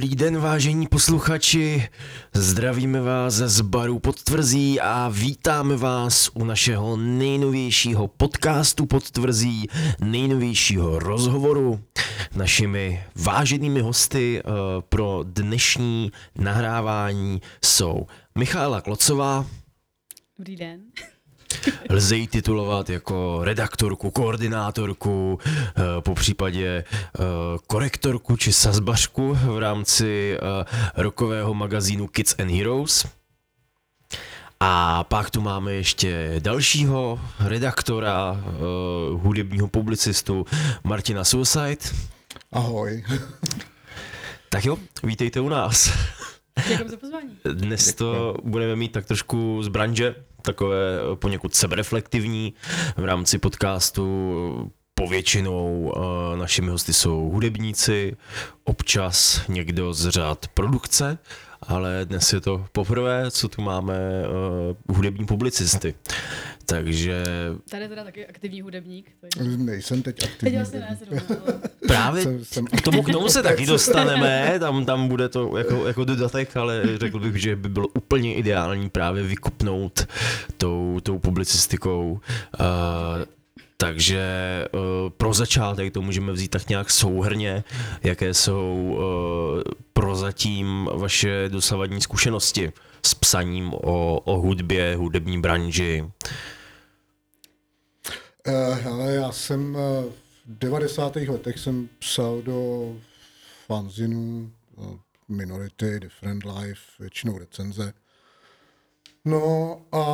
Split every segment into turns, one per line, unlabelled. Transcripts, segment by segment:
Dobrý den, vážení posluchači. Zdravíme vás z baru Podtvrzí a vítáme vás u našeho nejnovějšího podcastu Podtvrzí, nejnovějšího rozhovoru. Našimi váženými hosty uh, pro dnešní nahrávání jsou Michála Klocová.
Dobrý den.
Lze ji titulovat jako redaktorku, koordinátorku, eh, po případě eh, korektorku či sazbařku v rámci eh, rokového magazínu Kids and Heroes. A pak tu máme ještě dalšího redaktora, hudebního publicistu Martina Suicide.
Ahoj.
Tak jo, vítejte u nás.
Děkujeme za pozvání.
Dnes to budeme mít tak trošku z branže, takové poněkud sebereflektivní v rámci podcastu. Povětšinou uh, našimi hosty jsou hudebníci, občas někdo z řád produkce, ale dnes je to poprvé, co tu máme uh, hudební publicisty. Takže...
Tady je teda taky aktivní hudebník.
Takže... Nejsem teď aktivní.
Teď vlastně ne, zrovna, ale...
Právě jsem, k tomu, k tomu se taky dostaneme, tam, tam bude to jako, jako dodatek, ale řekl bych, že by bylo úplně ideální právě vykupnout tou, tou publicistikou. Uh, takže uh, pro začátek to můžeme vzít tak nějak souhrně, jaké jsou uh, prozatím vaše dosavadní zkušenosti s psaním o, o hudbě, hudební branži.
Uh, hele, já jsem v 90. letech jsem psal do fanzinů Minority, Different Life, většinou recenze. No a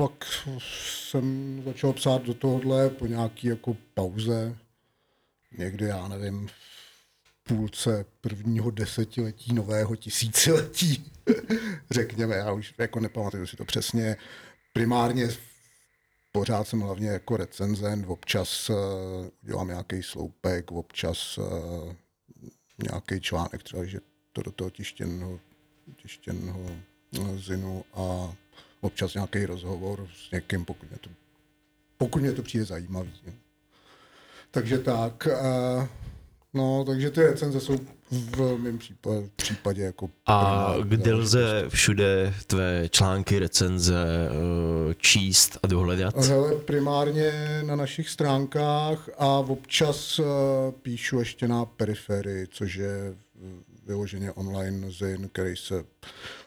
pak jsem začal psát do tohohle po nějaký jako pauze, někdy, já nevím, půlce prvního desetiletí nového tisíciletí, řekněme, já už jako nepamatuju si to přesně. Primárně pořád jsem hlavně jako recenzent, občas uh, dělám nějaký sloupek, občas uh, nějaký článek, třeba, že to do toho tištěného, tištěného zinu a občas nějaký rozhovor s někým, pokud mě to, pokud mě to přijde zajímavý. Ne? Takže tak. Uh, no, takže ty recenze jsou v mém případě, případě jako...
A kde lze všude tvé články, recenze uh, číst a dohledat?
Hele, primárně na našich stránkách a občas uh, píšu ještě na periferii, což je vyloženě online zin, který se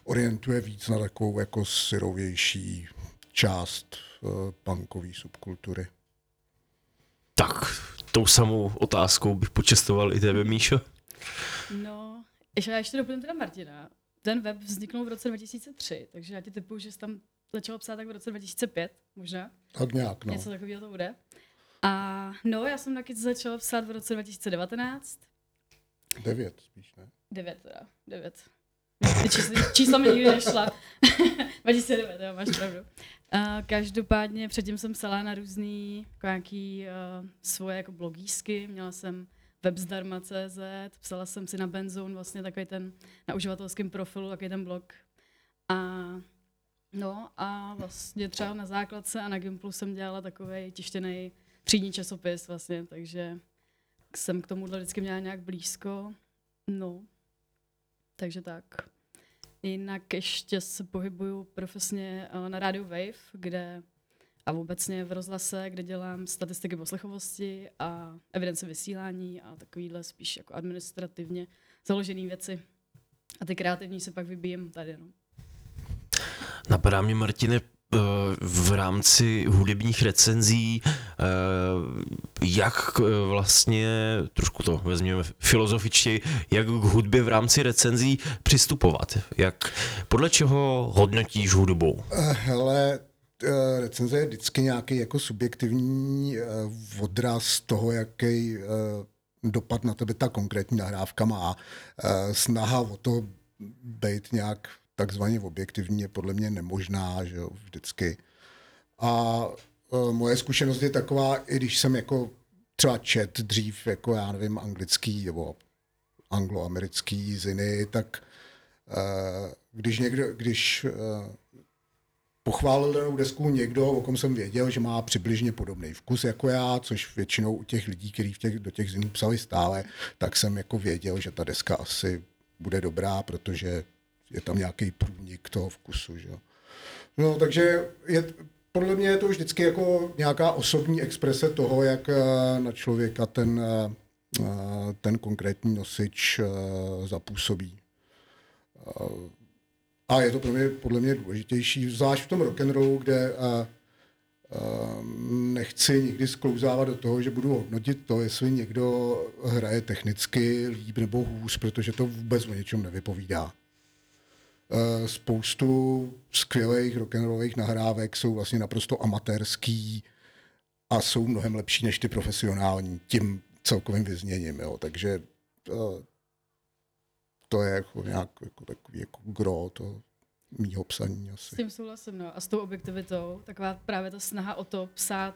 orientuje víc na takovou jako syrovější část uh, punkové subkultury.
Tak, tou samou otázkou bych počestoval i tebe, Míšo.
No, ještě já ještě doplním teda Martina. Ten web vzniknul v roce 2003, takže já ti typuju, že jsi tam začal psát tak v roce 2005, možná.
Tak nějak, no.
Něco takového to bude. A no, já jsem taky začala psát v roce 2019.
Devět spíš, ne?
Devět teda, devět. Čísla, čísla mi nikdy nešla. 2009, jo, máš pravdu. Uh, každopádně předtím jsem psala na různý jako nějaký uh, svoje jako blogísky. Měla jsem web zdarma.cz, psala jsem si na Benzone vlastně takový ten na uživatelském profilu, takový ten blog. A no a vlastně třeba na základce a na Gimplu jsem dělala takový tištěný třídní časopis vlastně, takže jsem k tomu vždycky měla nějak blízko. No, takže tak. Jinak ještě se pohybuju profesně eh, na rádiu Wave, kde a obecně v rozhlase, kde dělám statistiky poslechovosti a evidence vysílání a takovýhle spíš jako administrativně založené věci. A ty kreativní se pak vybíjem tady. No.
Napadá mě, Martine, v rámci hudebních recenzí, eh, jak eh, vlastně, trošku to vezměme filozofičtěji, jak k hudbě v rámci recenzí přistupovat? Jak, podle čeho hodnotíš hudbu?
Hele, recenze je vždycky nějaký jako subjektivní odraz toho, jaký dopad na tebe ta konkrétní nahrávka má. Snaha o to být nějak takzvaně objektivní je podle mě nemožná, že jo, vždycky. A uh, moje zkušenost je taková, i když jsem jako třeba čet dřív, jako já nevím, anglický nebo angloamerický ziny, tak uh, když někdo, když uh, pochválil danou desku někdo, o kom jsem věděl, že má přibližně podobný vkus jako já, což většinou u těch lidí, kteří těch, do těch zinů psali stále, tak jsem jako věděl, že ta deska asi bude dobrá, protože je tam nějaký průnik toho vkusu. Že? No, takže je, podle mě je to vždycky jako nějaká osobní exprese toho, jak eh, na člověka ten, eh, ten konkrétní nosič eh, zapůsobí. A je to pro mě, podle mě důležitější, zvlášť v tom rock'n'rollu, kde nechci nikdy sklouzávat do toho, že budu hodnotit to, jestli někdo hraje technicky líp nebo hůř, protože to vůbec o něčem nevypovídá. Spoustu skvělých rock'n'rollových nahrávek jsou vlastně naprosto amatérský a jsou mnohem lepší než ty profesionální tím celkovým vyzněním. Jo. Takže to je jako nějak jako takový jako gro to mýho psaní asi.
S tím souhlasím, no. A s tou objektivitou, taková právě ta snaha o to psát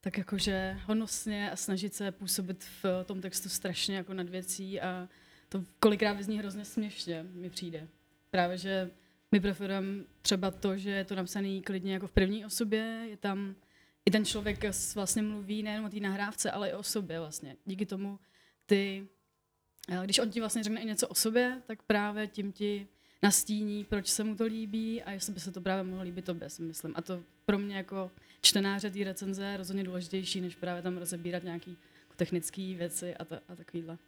tak jakože honosně a snažit se působit v tom textu strašně jako nad věcí a to kolikrát vyzní hrozně směšně, mi přijde. Právě, že my preferujeme třeba to, že je to napsané klidně jako v první osobě, je tam i ten člověk vlastně mluví nejen o té nahrávce, ale i o sobě vlastně. Díky tomu ty když on ti vlastně řekne i něco o sobě, tak právě tím ti nastíní, proč se mu to líbí a jestli by se to právě mohlo líbit tobě, si myslím. A to pro mě jako čtenáře té recenze je rozhodně důležitější, než právě tam rozebírat nějaké technické věci a, ta, a takovéhle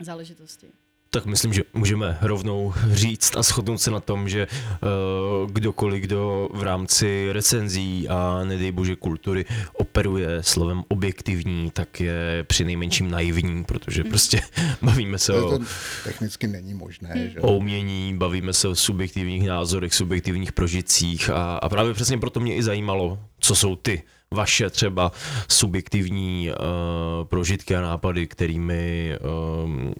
záležitosti
tak myslím, že můžeme rovnou říct a shodnout se na tom, že uh, kdokoliv, kdo v rámci recenzí a nedej bože kultury operuje slovem objektivní, tak je při nejmenším naivní, protože hmm. prostě bavíme se
to
o...
technicky není možné. Hmm. Že?
O umění, bavíme se o subjektivních názorech, subjektivních prožitcích a, a právě přesně proto mě i zajímalo, co jsou ty vaše třeba subjektivní uh, prožitky a nápady, kterými uh,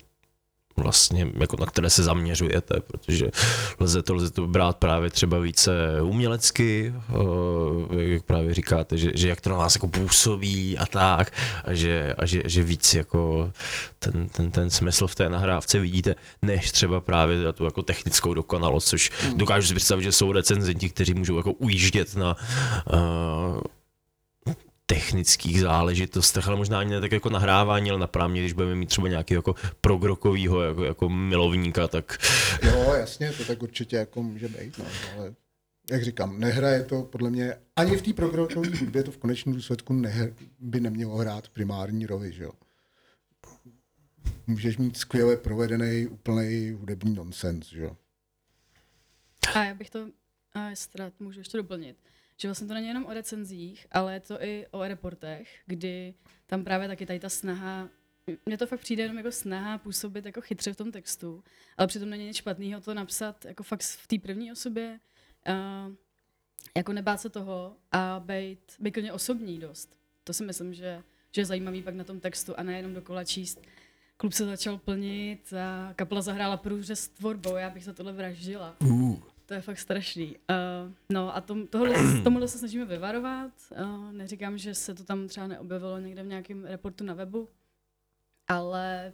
vlastně, jako na které se zaměřujete, protože lze to, lze to brát právě třeba více umělecky, eh, jak právě říkáte, že, že jak to na vás jako působí a tak, a že, a že, že víc jako ten, ten, ten smysl v té nahrávce vidíte, než třeba právě za tu jako technickou dokonalost, což hmm. dokážu si představit, že jsou recenzenti, kteří můžou jako ujíždět na uh, technických záležitostech, ale možná ani ne tak jako nahrávání, ale napravně, když budeme mít třeba nějaký jako progrokovýho jako, jako milovníka, tak...
Jo, jasně, to tak určitě jako může být, no, ale jak říkám, nehraje to podle mě, ani v té progrokové hudbě to v konečném důsledku nehr, by nemělo hrát primární roli, že jo. Můžeš mít skvěle provedený úplný hudební nonsens, že jo.
A já bych to, a jestli můžu ještě doplnit, že vlastně to není jenom o recenzích, ale je to i o reportech, kdy tam právě taky tady ta snaha mně to fakt přijde jenom jako snaha působit jako chytře v tom textu, ale přitom není nic špatného to napsat jako fakt v té první osobě, uh, jako nebát se toho a být, být klidně osobní dost. To si myslím, že, že je zajímavý pak na tom textu a nejenom dokola číst. Klub se začal plnit a kapela zahrála průřez tvorbou, já bych za tohle vraždila. Uh. To je fakt strašný. Uh, no a tom, tohle, tomuhle se snažíme vyvarovat. Uh, neříkám, že se to tam třeba neobjevilo někde v nějakém reportu na webu, ale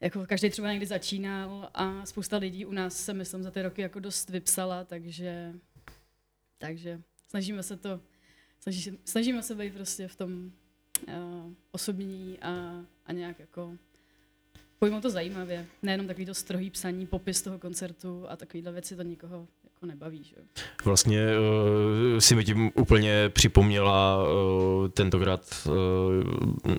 jako každý třeba někdy začínal a spousta lidí u nás se myslím za ty roky jako dost vypsala, takže, takže snažíme se to, snaží, snažíme se být prostě v tom uh, osobní a, a nějak jako pojmout to zajímavě. Nejenom takový to strohý psaní, popis toho koncertu a takovýhle věci to nikoho jako nebaví. Že?
Vlastně uh, si mi tím úplně připomněla uh, tentokrát uh,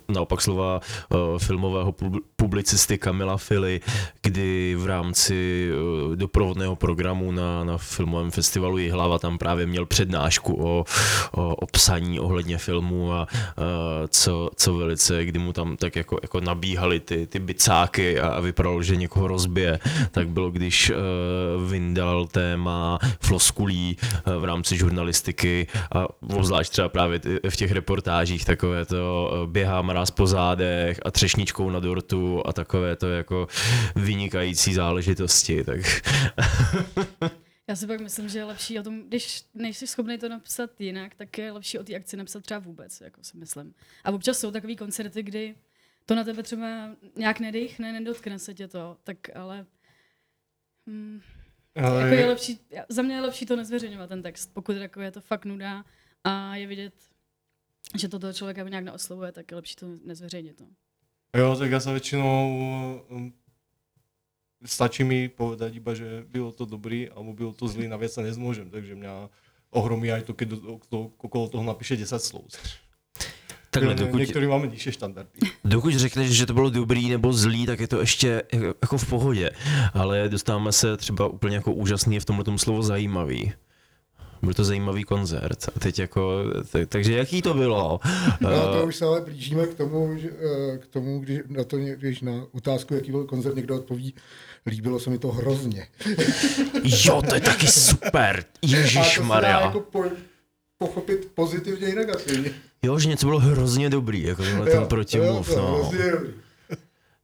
naopak slova uh, filmového publicisty Kamila Fili, kdy v rámci uh, doprovodného programu na, na filmovém festivalu Jihlava tam právě měl přednášku o, o, o psaní ohledně filmu a uh, co, co velice, kdy mu tam tak jako, jako nabíhaly ty, ty bicáky a, a vypadalo, že někoho rozbije, tak bylo, když uh, vyndal téma floskulí eh, v rámci žurnalistiky a obzvlášť třeba právě v těch reportážích takové to eh, běhá mráz po zádech a třešničkou na dortu a takové to jako vynikající záležitosti, tak...
Já si pak myslím, že je lepší o tom, když nejsi schopný to napsat jinak, tak je lepší o té akci napsat třeba vůbec, jako si myslím. A občas jsou takový koncerty, kdy to na tebe třeba nějak nedechne, nedotkne se tě to, tak ale hmm, Ale... Jako je lepší, za mě je lepší to nezveřejňovat ten text, pokud jako je to fakt nuda a je vidět, že to toho člověka nějak neoslovuje, tak je lepší to nezveřejnit. No.
Jo, tak já se většinou um, stačí mi povedať iba, že bylo to dobrý, alebo bylo to zlý, na věc se nezmůžem, takže mě ohromí aj to, keď do, to, okolo toho napíše 10 slov. Takhle, dokud, některý máme nižší standardy.
Dokud řekneš, že to bylo dobrý nebo zlý, tak je to ještě jako v pohodě. Ale dostáváme se třeba úplně jako úžasný v tomhle slovo zajímavý. Byl to zajímavý koncert. A teď jako, tak, takže jaký to bylo?
No, to eh, už se ale blížíme k tomu, že, eh, k tomu když na to, když na otázku, jaký byl koncert, někdo odpoví, líbilo se mi to hrozně.
jo, to je taky super. Ježíš Maria.
Jako po, pochopit pozitivně i negativně.
Jo, že něco bylo hrozně dobrý, jako tenhle ten protimluv. Jo, no. hrozně dobrý.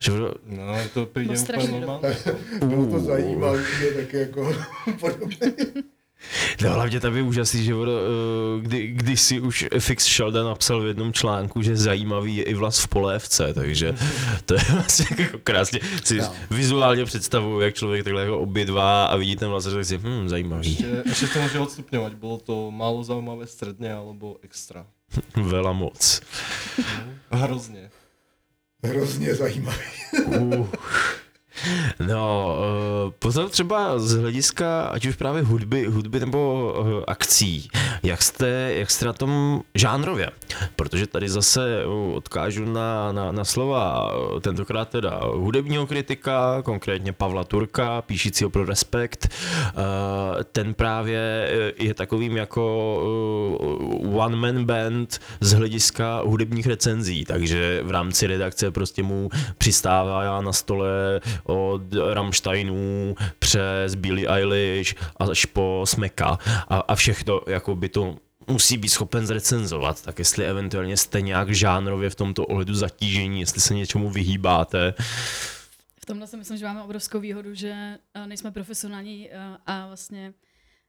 Že... No, to přijde úplně normálně.
Bylo to zajímavé, tak jako podobně.
No hlavně tam je úžasný, že ono, eh, kdy, když si už Fix Sheldon napsal v jednom článku, že zajímavý je i vlas v polévce, takže to je vlastně jako krásně, si no. vizuálně představuju, jak člověk takhle jako obědvá a vidí ten vlas a si, hm, zajímavý.
Ještě, ještě to může odstupňovat, bylo to málo zajímavé středně alebo extra.
Vela moc.
Hrozně.
Hrozně zajímavý. uh.
No, uh, potom třeba z hlediska, ať už právě hudby, hudby nebo uh, akcí, jak jste, jak jste na tom žánrově? Protože tady zase uh, odkážu na, na, na slova tentokrát teda hudebního kritika, konkrétně Pavla Turka, píšícího pro Respekt. Ten právě je takovým jako uh, one-man band z hlediska hudebních recenzí, takže v rámci redakce prostě mu přistává na stole od Rammsteinů přes Billie Eilish až po Smeka a, a všechno jako by to musí být schopen zrecenzovat, tak jestli eventuálně jste nějak žánrově v tomto ohledu zatížení, jestli se něčemu vyhýbáte.
V tomhle si myslím, že máme obrovskou výhodu, že eh, nejsme profesionální eh, a vlastně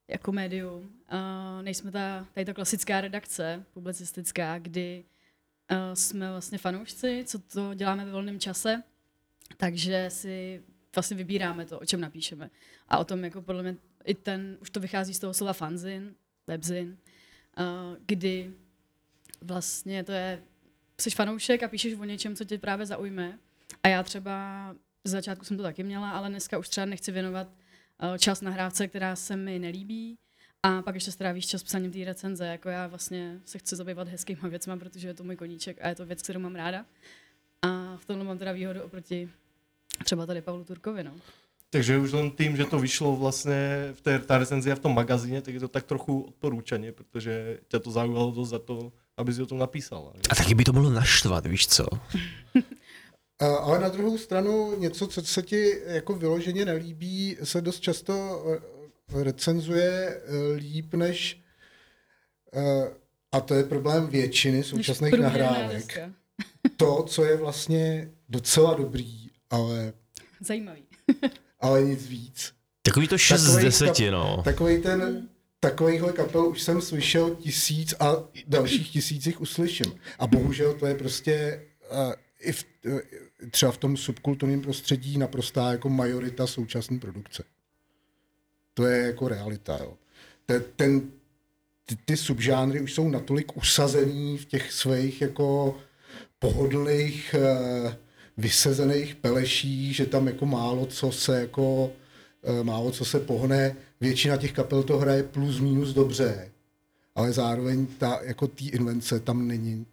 jako médium. Eh, nejsme ta, tady ta klasická redakce publicistická, kdy jsme vlastně fanoušci, co to děláme ve volném čase takže si vlastně vybíráme to, o čem napíšeme. A o tom jako podle mě i ten, už to vychází z toho slova fanzin, webzin, uh, kdy vlastně to je, jsi fanoušek a píšeš o něčem, co tě právě zaujme. A já třeba z začátku jsem to taky měla, ale dneska už třeba nechci věnovat uh, čas nahrávce, která se mi nelíbí. A pak ještě strávíš čas psaním té recenze. Jako já vlastně se chci zabývat hezkýma věcma, protože je to můj koníček a je to věc, kterou mám ráda. A v tomhle mám teda výhodu oproti třeba tady Pavlu Turkovi. No.
Takže už len tým, že to vyšlo vlastně v té ta recenzia v tom magazíně, tak je to tak trochu odporučeně, protože tě to zaujalo dost za to, aby si o tom napísala.
A taky by to mohlo naštvat, víš co?
Ale na druhou stranu něco, co se ti jako vyloženě nelíbí, se dost často eh, recenzuje eh, líp než eh, a to je problém většiny současných nahrávek. To, co je vlastně docela dobrý, ale...
Zajímavý.
ale nic víc.
Takový to 6 z 10, no.
Takový ten, takovýhle kapel už jsem slyšel tisíc a dalších tisících uslyším. A bohužel to je prostě uh, i v, uh, třeba v tom subkulturním prostředí naprostá jako majorita současné produkce. To je jako realita, jo. Ten, ten, ty, ty subžánry už jsou natolik usazený v těch svých jako pohodlných uh, vysezených peleší, že tam jako málo co se jako eh, málo co se pohne. Většina těch kapel to hraje plus minus dobře, ale zároveň ta, jako tý invence tam není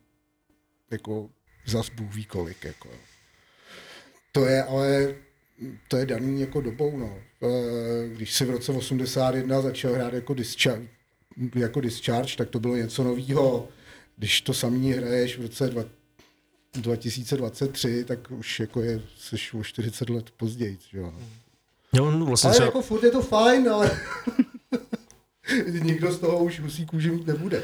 jako zas Bůh ví kolik. Jako. To je ale to je daný jako dobou. No. Eh, když si v roce 81 začal hrát jako discharge, jako discharge tak to bylo něco nového. Když to samý hraješ v roce 2023, tak už jako je, jsi o 40 let později, jo.
Jo, no, vlastně
ale třeba... jako furt je to fajn, ale nikdo z toho už musí kůži mít nebude.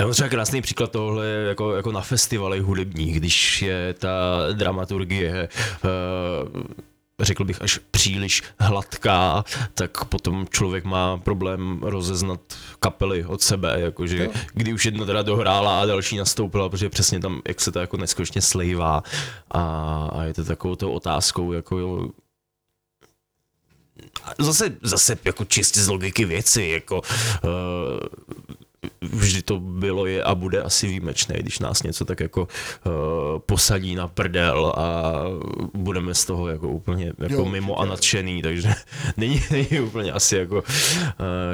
Já třeba krásný příklad tohle jako, jako na festivalech hudebních, když je ta dramaturgie uh, řekl bych, až příliš hladká, tak potom člověk má problém rozeznat kapely od sebe, jakože jo. kdy už jedna teda dohrála a další nastoupila, protože přesně tam, jak se to jako neskutečně slejvá a, a je to takovou to otázkou, jako zase, zase jako čistě z logiky věci, jako uh, vždy to bylo je a bude asi výjimečné, když nás něco tak jako uh, posadí na prdel a budeme z toho jako úplně jako jo, mimo a nadšený, takže není, není úplně asi jako uh,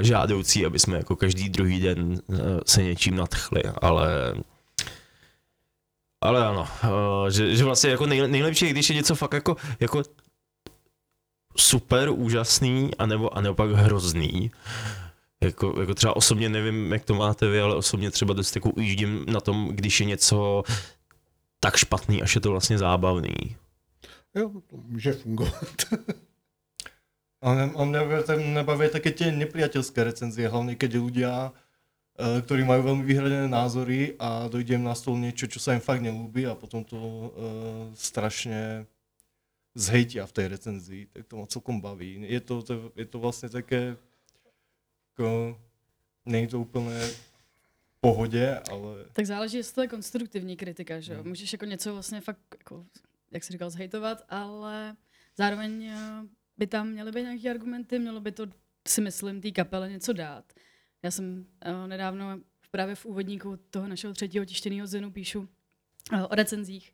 žádoucí, aby jsme jako každý druhý den uh, se něčím nadchli, ale ale ano, uh, že, že vlastně jako nej, nejlepší je, když je něco fakt jako, jako super úžasný, anebo, anebo pak hrozný. Jako, jako třeba osobně nevím, jak to máte vy, ale osobně třeba dost jako ujíždím na tom, když je něco tak špatný, až je to vlastně zábavný.
Jo, to může fungovat.
A, a mňa nebaví také tie nepriateľské recenzie, hlavne keď ľudia, e, ktorí majú veľmi vyhradené názory a dojde na stôl niečo, čo sa im fakt nelúbi a potom to uh, strašne zhejtia v tej recenzii, tak to ma celkom baví. Je to, to, je to vlastne také, ako, není to úplně pohodě, ale...
Tak záleží, jestli to je konstruktivní kritika, že jo? Hmm. Můžeš jako něco vlastně fakt, jako, jak jsi říkal, zhejtovat, ale zároveň eh, by tam měly být nějaké argumenty, mělo by to, si myslím, té kapele něco dát. Já jsem uh, nedávno právě v úvodníku toho našeho třetího tištěného zenu píšu uh, o recenzích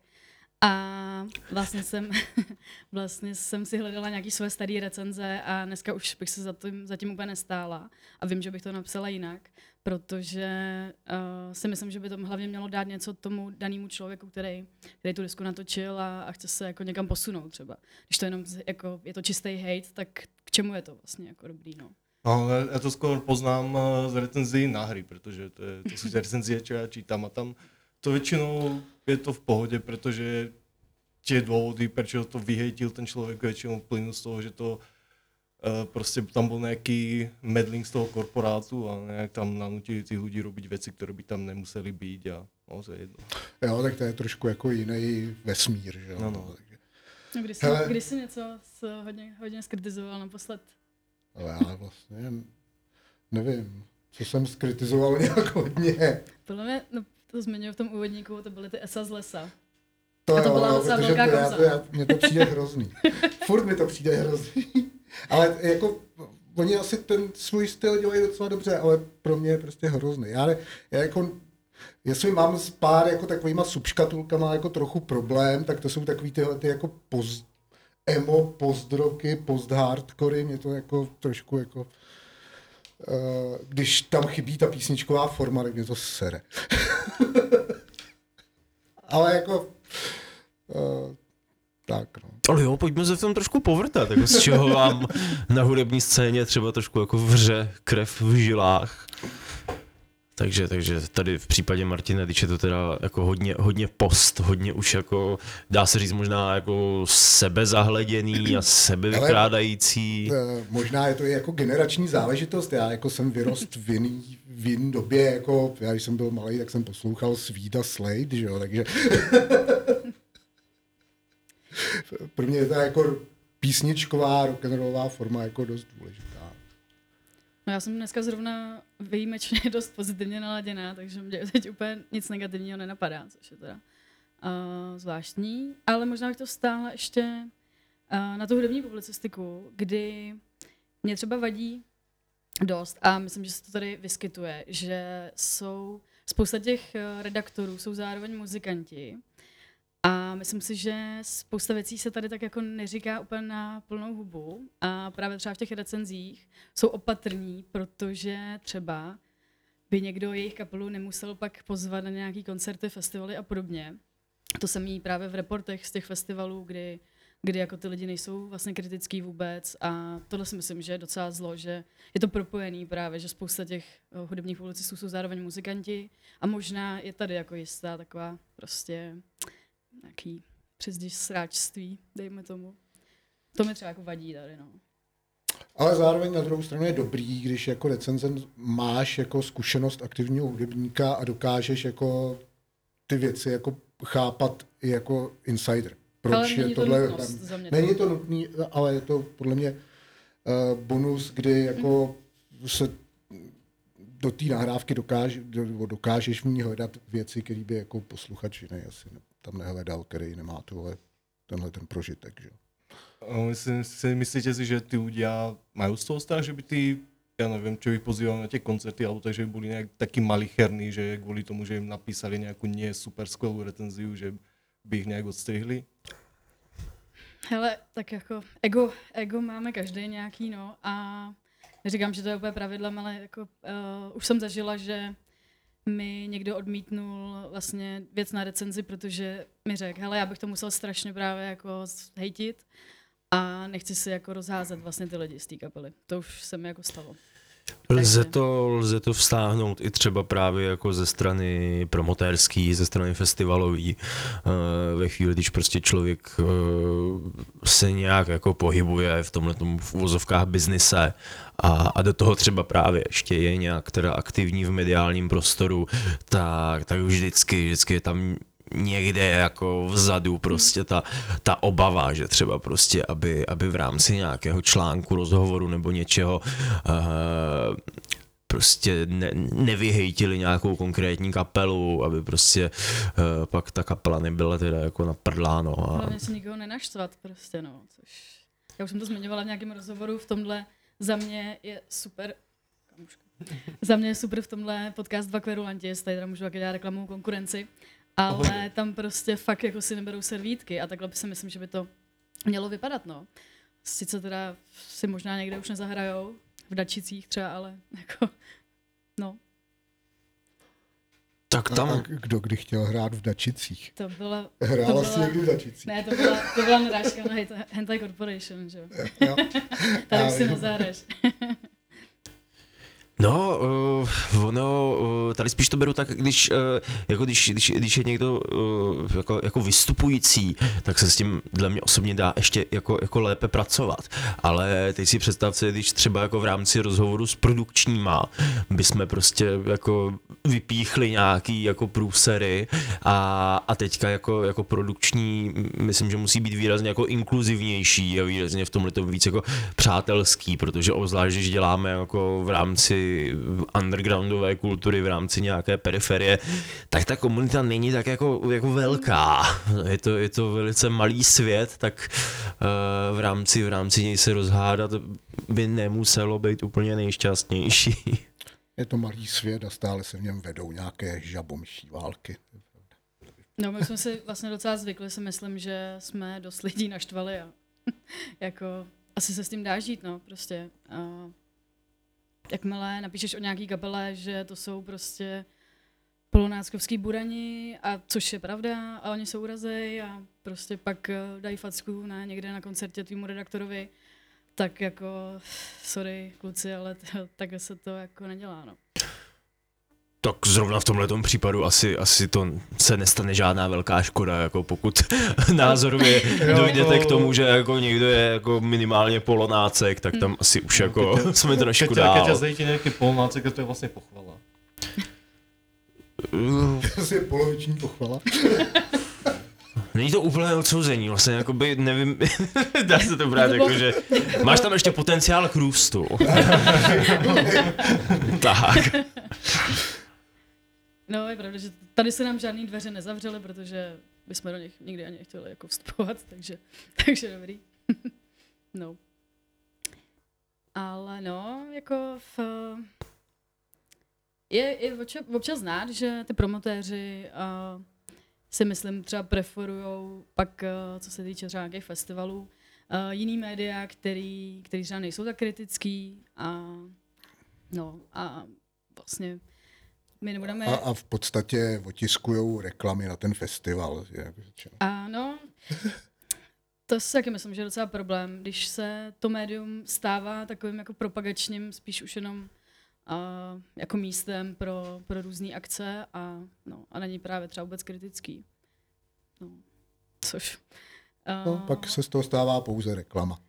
a vlastně jsem, vlastně jsem si hledala nějaké své staré recenze a dneska už bych se za tím, za tím úplně nestála a vím, že bych to napsala jinak, protože uh, si myslím, že by to hlavně mělo dát něco tomu danému člověku, který, který tu disku natočil a, a chce se jako někam posunout třeba. Když to jenom jako, je to čistý hate, tak k čemu je to vlastně jako dobrý, no.
No, já to skoro poznám eh, z recenzí na hry, protože to, je, to jsou recenzie, čo já čítám a tam to většinou je to v pohodě, protože tie dôvody, prečo to vyhejtil ten člověk většinou plynu z toho, že to uh, prostě tam byl nějaký medling z toho korporátu a nějak tam nanutili ty lidi robiť věci, které by tam nemuseli být a no, to je jedno.
Jo, tak to je trošku jako jiný vesmír, že jo. No, no. Takže...
No, kdy, jsi, Hele... kdy jsi něco s, hodně, hodně skritizoval naposled?
Ale já vlastně nevím, co jsem skritizoval nějak hodně.
Podle mě, no, to zmiňuji v tom úvodníku, to byly ty esa z lesa.
To, a to jo, byla docela velká to, já, to, já, mně to přijde hrozný. Furt mi to přijde hrozný. ale jako, oni asi ten svůj styl dělají docela dobře, ale pro mě je prostě hrozný. Já, já jako, jestli mám s pár jako takovýma subškatulkama jako trochu problém, tak to jsou takový tyhle ty jako post, emo, postdroky, post-hardcory, mě to jako trošku jako když tam chybí ta písničková forma, tak mě to sere. Ale jako uh, tak, no.
Ale jo, pojďme se v tom trošku povrtat, jako z čeho vám na hudební scéně třeba trošku jako vře krev v žilách. Takže, takže tady v případě Martina, když je to teda jako hodně, hodně post, hodně už jako, dá se říct možná jako sebezahleděný a sebevykrádající.
Ale, eh, možná je to jako generační záležitost, já jako jsem vyrost v jiný, v jiný době, jako já když jsem byl malý, tak jsem poslouchal Svída Slade, že jo, takže pro mě je to jako písničková rock'n'rollová forma jako dost důležitá.
No já jsem dneska zrovna výjimečně dost pozitivně naladěná, takže mě teď úplně nic negativního nenapadá, což je teda uh, zvláštní. Ale možná bych to stála ještě uh, na tu hudební publicistiku, kdy mě třeba vadí dost a myslím, že se to tady vyskytuje, že jsou spousta těch redaktorů jsou zároveň muzikanti a myslím si, že spousta věcí se tady tak jako neříká úplně na plnou hubu. A právě třeba v těch recenzích jsou opatrní, protože třeba by někdo jejich kapelu nemusel pak pozvat na nějaký koncerty, festivaly a podobně. To se mí právě v reportech z těch festivalů, kdy, kdy jako ty lidi nejsou vlastně kritický vůbec. A tohle si myslím, že je docela zlo, že je to propojený právě, že spousta těch eh, hudebních publicistů jsou zároveň muzikanti. A možná je tady jako jistá taková prostě nějaký přezdíž sráčství, dejme tomu. To mi třeba jako vadí tady, no.
Ale zároveň na druhou stranu je dobrý, když jako recenzent máš jako zkušenost aktivního hudebníka a dokážeš jako ty věci jako chápat i jako insider.
Proč ale je tohle? To za mě
není to nutný, ale je to podle mě uh, bonus, kdy jako mm. se do té nahrávky dokáže, do, dokážeš v ní hledat věci, které by jako posluchač jiný asi tam nehledal, který nemá tohle, tenhle ten prožitek. Že?
Myslím, si, myslíte si, že ty ľudia majú z toho strach, že by ty, ja neviem, čo ich pozývali na tie koncerty, alebo tak, že by boli nejak takí malicherní, že kvôli tomu, že im napísali nejakú nie super skvelú recenziu, že by ich nejak odstrihli?
Hele, tak jako ego, ego máme každý nějaký, no. A neříkám, že to je úplně pravidlem, ale jako, uh, už jsem zažila, že mi někdo odmítnul vlastně věc na recenzi, protože mi řekl, hele, já bych to musel strašně právě jako hejtit a nechci si jako rozházet vlastně ty lidi z té kapely. To už se mi jako stalo.
Lze to, lze to vstáhnout i třeba právě jako ze strany promotérský, ze strany festivalový. Eh, ve chvíli, když prostě člověk eh, se nějak jako pohybuje v tomhle v uvozovkách biznise a, a do toho třeba právě ještě je nějak teda aktivní v mediálním prostoru, tak, tak vždycky, vždycky je tam někde jako vzadu prostě ta, ta obava, že třeba prostě, aby, aby v rámci nějakého článku, rozhovoru nebo něčeho uh, prostě ne, nevyhejtili nějakou konkrétní kapelu, aby prostě uh, pak ta kapela nebyla teda jako naprdláno.
A... Hlavně si nikoho nenaštvat prostě, no, což já už jsem to zmiňovala v nějakém rozhovoru, v tomhle za mě je super, za mě je super v tomhle podcast Dva kverulanti, jestli tady teda můžu taky dělat reklamu konkurenci, ale tam prostě fakt jako si neberou servítky a takhle si myslím, že by to mělo vypadat, no. Sice teda si možná někde už nezahrajou, v Dačicích třeba, ale jako, no.
Tak tam... A, a kdo kdy chtěl hrát v Dačicích?
To byla...
Hrála jsi někdy v Dačicích?
Ne, to byla, to byla narážka na Hentai Corporation, že jo. Tady už si nezahraješ.
No, uh, ono, uh, tady spíš to beru tak, když, uh, jako když, když, když je někdo uh, jako, jako vystupující, tak se s tím dle mě osobně dá ještě jako, jako lépe pracovat. Ale teď si představte, když třeba jako v rámci rozhovoru s produkčníma bychom prostě jako vypíchli nějaký jako průsery a, a teďka jako, jako produkční, myslím, že musí být výrazně jako inkluzivnější a výrazně v tomhle to víc jako přátelský, protože obzvlášť, když děláme jako v rámci undergroundové kultury v rámci nějaké periferie, tak ta komunita není tak jako, jako velká. Je to, je to velice malý svět, tak uh, v rámci, v rámci něj se rozhádat by nemuselo být úplně nejšťastnější.
Je to malý svět a stále se v něm vedou nějaké žabomší války.
No, my jsme si vlastně docela zvykli, si myslím, že jsme dost lidí naštvali a jako asi se s tím dá žít, no, prostě. A jakmile napíšeš o nějaký kapele, že to jsou prostě polonáckovský burani, a což je pravda, a oni jsou urazej a prostě pak eh, dají facku na někde na koncertě tvýmu redaktorovi, tak jako, sorry kluci, ale tak se to jako nedělá, no.
Tak zrovna v tomhle případu asi, asi to se nestane žádná velká škoda, jako pokud názorově dojdete k tomu, že jako někdo je jako minimálně polonácek, tak tam asi už jako keď, jsme trošku dál.
Keď ťa zajte nějaký polonácek, to je vlastně pochvala.
To je poloviční pochvala.
Není to úplné odsouzení, vlastně jako by, nevím, dá se to brát jako, že máš tam ještě potenciál k růstu. tak.
No, je pravda, že tady se nám žádný dveře nezavřely, protože bychom do nich nikdy ani nechtěli jako vstupovat, takže, takže dobrý. no. Ale no, jako v, je, je občas, občas znát, že ty promotéři uh, si myslím třeba preferují pak, uh, co se týče třeba nějakých festivalů, uh, jiný média, který, který třeba nejsou tak kritický a no a vlastně my nebudeme...
A, a v podstatě otiskují reklamy na ten festival.
Ano, to si taky myslím, že je docela problém, když se to médium stává takovým jako propagačním, spíš už jenom uh, jako místem pro, pro různé akce a, no, a není právě třeba vůbec kritický. No, což...
Uh, no, pak se z toho stává pouze reklama.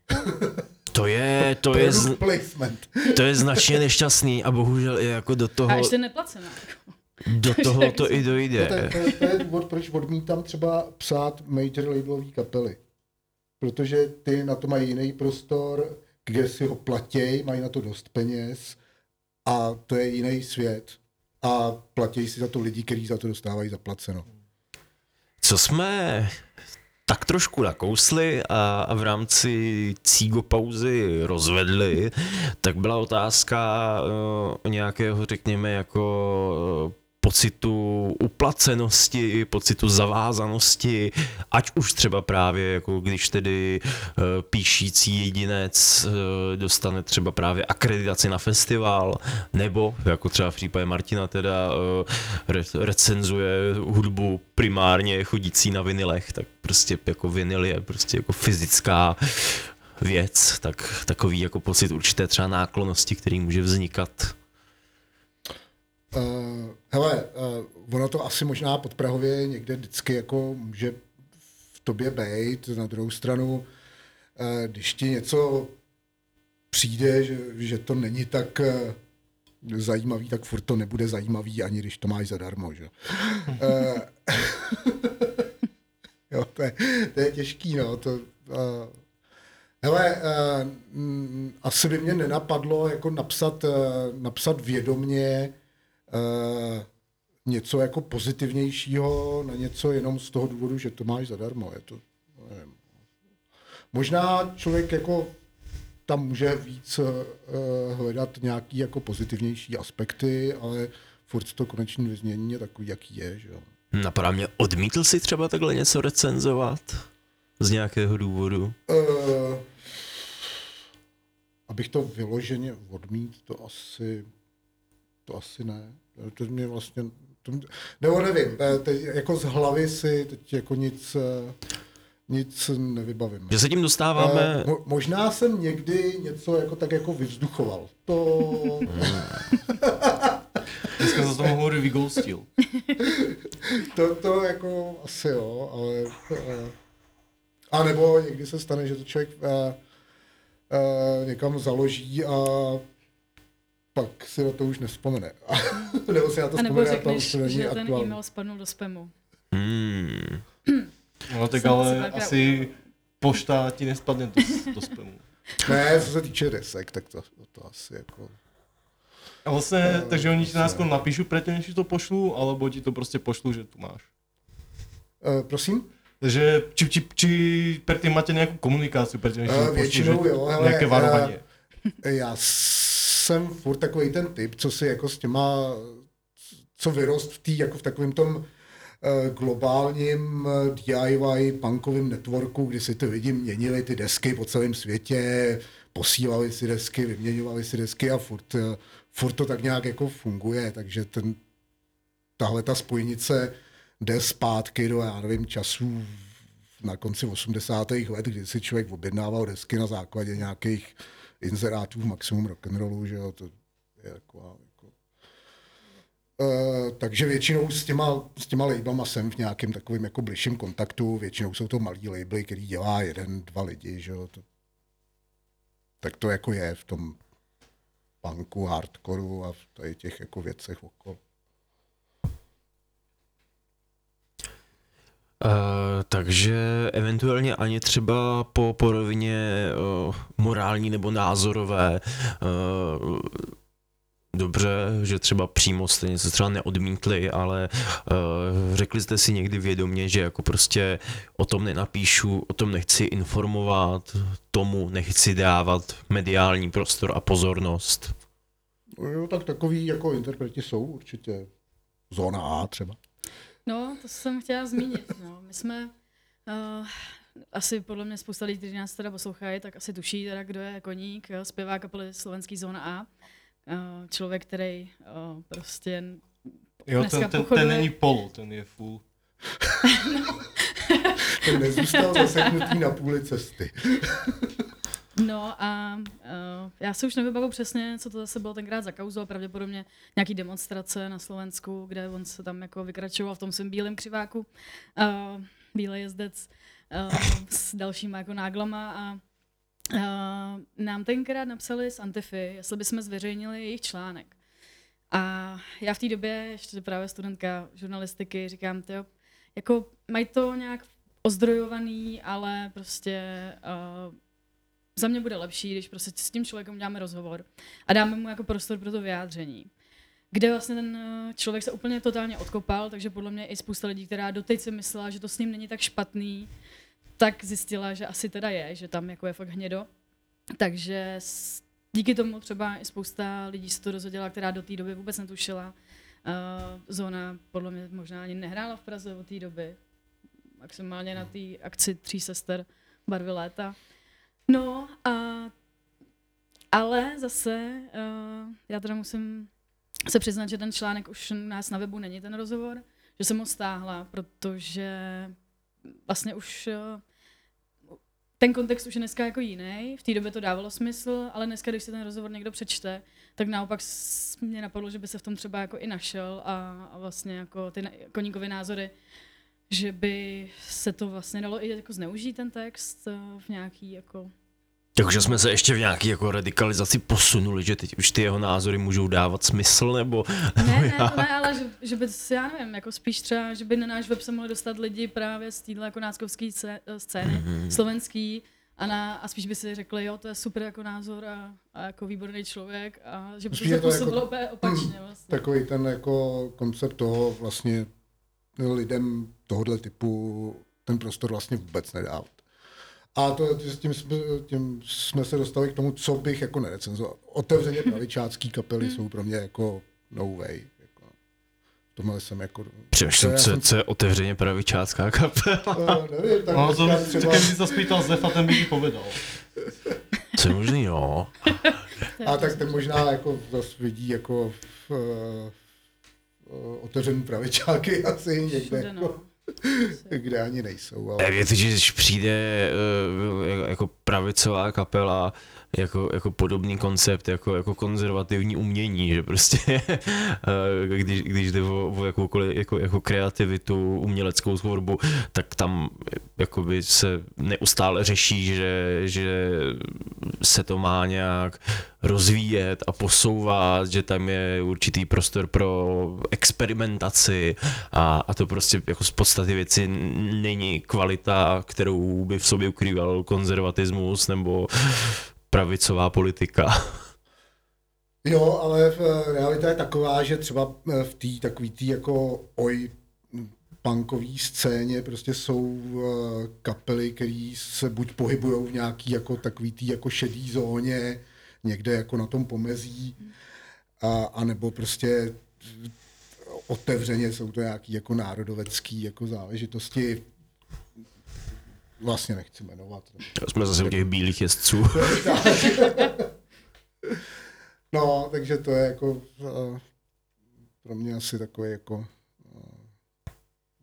To je, to je, z, to je značně nešťastný a bohužel i jako do toho... A
ještě neplacená.
Do toho to i dojde.
No to, je, to, je, to je důvod, proč odmítám třeba psát major labelové kapely. Protože ty na to mají jiný prostor, kde si ho platějí, mají na to dost peněz a to je jiný svět. A platí si za to lidi, kteří za to dostávají zaplaceno.
Co jsme tak trošku nakousli a, v rámci cígo pauzy rozvedli, tak byla otázka uh, nějakého, řekněme, jako pocitu uplacenosti, pocitu zavázanosti, ať už třeba právě jako když tedy uh, píšící jedinec uh, dostane třeba právě akreditaci na festival, nebo jako třeba v případě Martina teda re- recenzuje hudbu primárně chodící na vinilech, tak prostě jako vinyl je prostě jako fyzická věc, tak takový jako pocit určité třeba náklonosti, který může vznikat
Uh, hele, uh, ono to asi možná podprahově někde vždycky jako může v tobě být. Na druhou stranu, uh, když ti něco přijde, že, že to není tak uh, zajímavý, tak furt to nebude zajímavý, ani když to máš zadarmo. Že? uh, jo, to, je, to je těžký, no. To, uh, hele, uh, m, asi by mě nenapadlo jako napsat, uh, napsat vědomně něco jako pozitivnějšího na něco jenom z toho důvodu, že to máš zadarmo. Je to, nevím. Možná člověk jako tam může víc uh, hledat nějaký jako pozitivnější aspekty, ale furt to konečné vyznění je takový, jaký je. Že jo.
Napadá mě, odmítl si třeba takhle něco recenzovat? Z nějakého důvodu?
Uh, abych to vyloženě odmít, to asi, to asi ne. To mě vlastně, to, nebo nevím, teď jako z hlavy si teď jako nic, nic nevybavím.
Že se tím dostáváme...
Mo, možná jsem někdy něco jako tak jako vyvzduchoval. To...
Dneska za to mohl vygoustil.
to, to jako asi jo, ale... A nebo někdy se stane, že to člověk uh, uh, někam založí a pak si na to už nespomene. nebo si na to
a nebo
vzpomene
řekneš,
a to
že
aktuální.
ten e-mail spadnul do spamu.
Hmm.
No tak
Jsem
ale asi pošta ti nespadne do, do spamu.
Ne, co se týče desek, tak to, to asi jako...
A vlastně,
No,
takže oni ti
se-
napíšu predtým, než ti to pošlu, alebo ti to prostě pošlu, že tu máš.
Uh, prosím?
Takže či, či, či predtým máte nejakú komunikáciu, predtým, než ti
Eh,
to pošlu,
většinou
že
jo, hele,
nejaké varovanie.
Já jsem furt takový ten typ, co si jako s těma, co vyrost v tý, jako v takovém tom eh, globálním eh, DIY punkovém networku, kdy si ty lidi měnili ty desky po celém světě, posílali si desky, vyměňovali si desky a furt, eh, furt to tak nějak jako funguje, takže ten, tahle ta spojnice jde zpátky do, já nevím, časů na konci 80. let, kdy si člověk objednával desky na základě nějakých inzerátů v maximum rock'n'rollu, že jo, to je jako, jako Uh, takže většinou s těma, s těma labelama jsem v nějakém takovém jako bližším kontaktu, většinou jsou to malý labely, který dělá jeden, dva lidi, že jo, to, tak to jako je v tom punku, hardcoreu a v těch jako věcech okolo.
Uh, takže eventuálně ani třeba po, po rovině uh, morální nebo názorové uh, dobře, že třeba přímo jste něco třeba neodmítli, ale uh, řekli jste si někdy vědomě, že jako prostě o tom nenapíšu, o tom nechci informovat, tomu nechci dávat mediální prostor a pozornost.
No Jo, tak takový jako interpreti jsou určitě. Zóna A třeba.
No, to jsem chtěla zmínit. No. My jsme, uh, asi podle mě spousta lidí, kteří nás teda poslouchají, tak asi tuší teda, kdo je Koník, jo, zpěvák kapely Slovenský zóna A. Uh, člověk, který uh, prostě
Jo,
dneska
ten, ten,
pochoduje-
ten není polo, ten je full.
Ten nezůstal zaseknutý na půli cesty.
No a uh, já si už nevybavu přesně, co to zase bylo tenkrát za kauzu, pravděpodobně nějaký demonstrace na Slovensku, kde on se tam jako vykračoval v tom svém bílém křiváku, uh, bílej jezdec uh, s dalšíma jako náglama a uh, nám tenkrát napsali z Antify, jestli bychom zveřejnili jejich článek. A já v té době, ještě právě studentka žurnalistiky, říkám, tyjo, jako mají to nějak ozdrojovaný, ale prostě uh, za mě bude lepší, když prostě s tím člověkem uděláme rozhovor a dáme mu jako prostor pro to vyjádření. Kde vlastně ten eh, člověk se úplně totálně odkopal, takže podle mě i spousta lidí, která doteď si myslela, že to s ním není tak špatný, tak zjistila, že asi teda je, že tam jako je fakt hnědo. Takže díky tomu třeba i spousta lidí se to dozvěděla, která do té doby vůbec netušila. Uh, Zóna podle mě možná ani nehrála v Praze od té doby. Maximálně na té akci Tří sester barvy léta. No a ale zase uh, já teda musím se přiznat, že ten článek už u nás na webu není ten rozhovor, že jsem ho stáhla, protože vlastně už uh, ten kontext už je dneska jako jiný, v té době to dávalo smysl, ale dneska, když si ten rozhovor někdo přečte, tak naopak mě napadlo, že by se v tom třeba jako i našel a, a vlastně jako ty koníkové názory, že by se to vlastně dalo i jako zneužít ten text eh, v nějaký jako
takže jsme se ještě v nějaké jako radikalizaci posunuli, že teď už ty jeho názory můžou dávat smysl, nebo...
Ne, ne, ne ale že, že by, já nevím, jako spíš třeba, že by na náš web se mohli dostat lidi právě z téhle jako náckovské scény, mm-hmm. slovenský, a, na, a spíš by si řekli, jo, to je super jako názor a, a jako výborný člověk a že by to se působilo jako, opačně vlastně.
Takový ten jako koncept toho vlastně lidem tohohle typu ten prostor vlastně vůbec nedávat. A to, tím, jsme, tím jsme se dostali k tomu, co bych jako nerecenzoval. Otevřeně pravičácký kapely jsou pro mě jako no way. Jako, tomhle jsem jako...
Přemýšlím, co, jsem... co je otevřeně pravičácká kapela.
No, nevím, tak
no, to, třeba... Si to spýtal Zefa, ten by ti povedal.
Co je možný, jo.
A tak ten možná jako zase vidí jako v, uh, otevřený pravičáky asi někde. Všude, no. jako. kde ani nejsou. Ale...
Víte, že když přijde uh, jako pravicová kapela, jako, jako podobný koncept, jako, jako konzervativní umění, že prostě uh, když, když jde o, o jakoukoliv jako, jako kreativitu, uměleckou tvorbu, tak tam jakoby se neustále řeší, že, že se to má nějak rozvíjet a posouvat, že tam je určitý prostor pro experimentaci a, a to prostě jako z podstaty věci není kvalita, kterou by v sobě ukrýval konzervatismus nebo pravicová politika.
Jo, ale realita je taková, že třeba v té takový tý jako oj punkové scéně prostě jsou kapely, které se buď pohybují v nějaký jako takový tý jako šedý zóně, někde jako na tom pomezí, a, a nebo prostě otevřeně jsou to nějaký jako národovecký jako záležitosti. Vlastně nechci jmenovat.
Jsme zase u těch bílých jezdců.
no, takže to je jako uh, pro mě asi takový jako uh,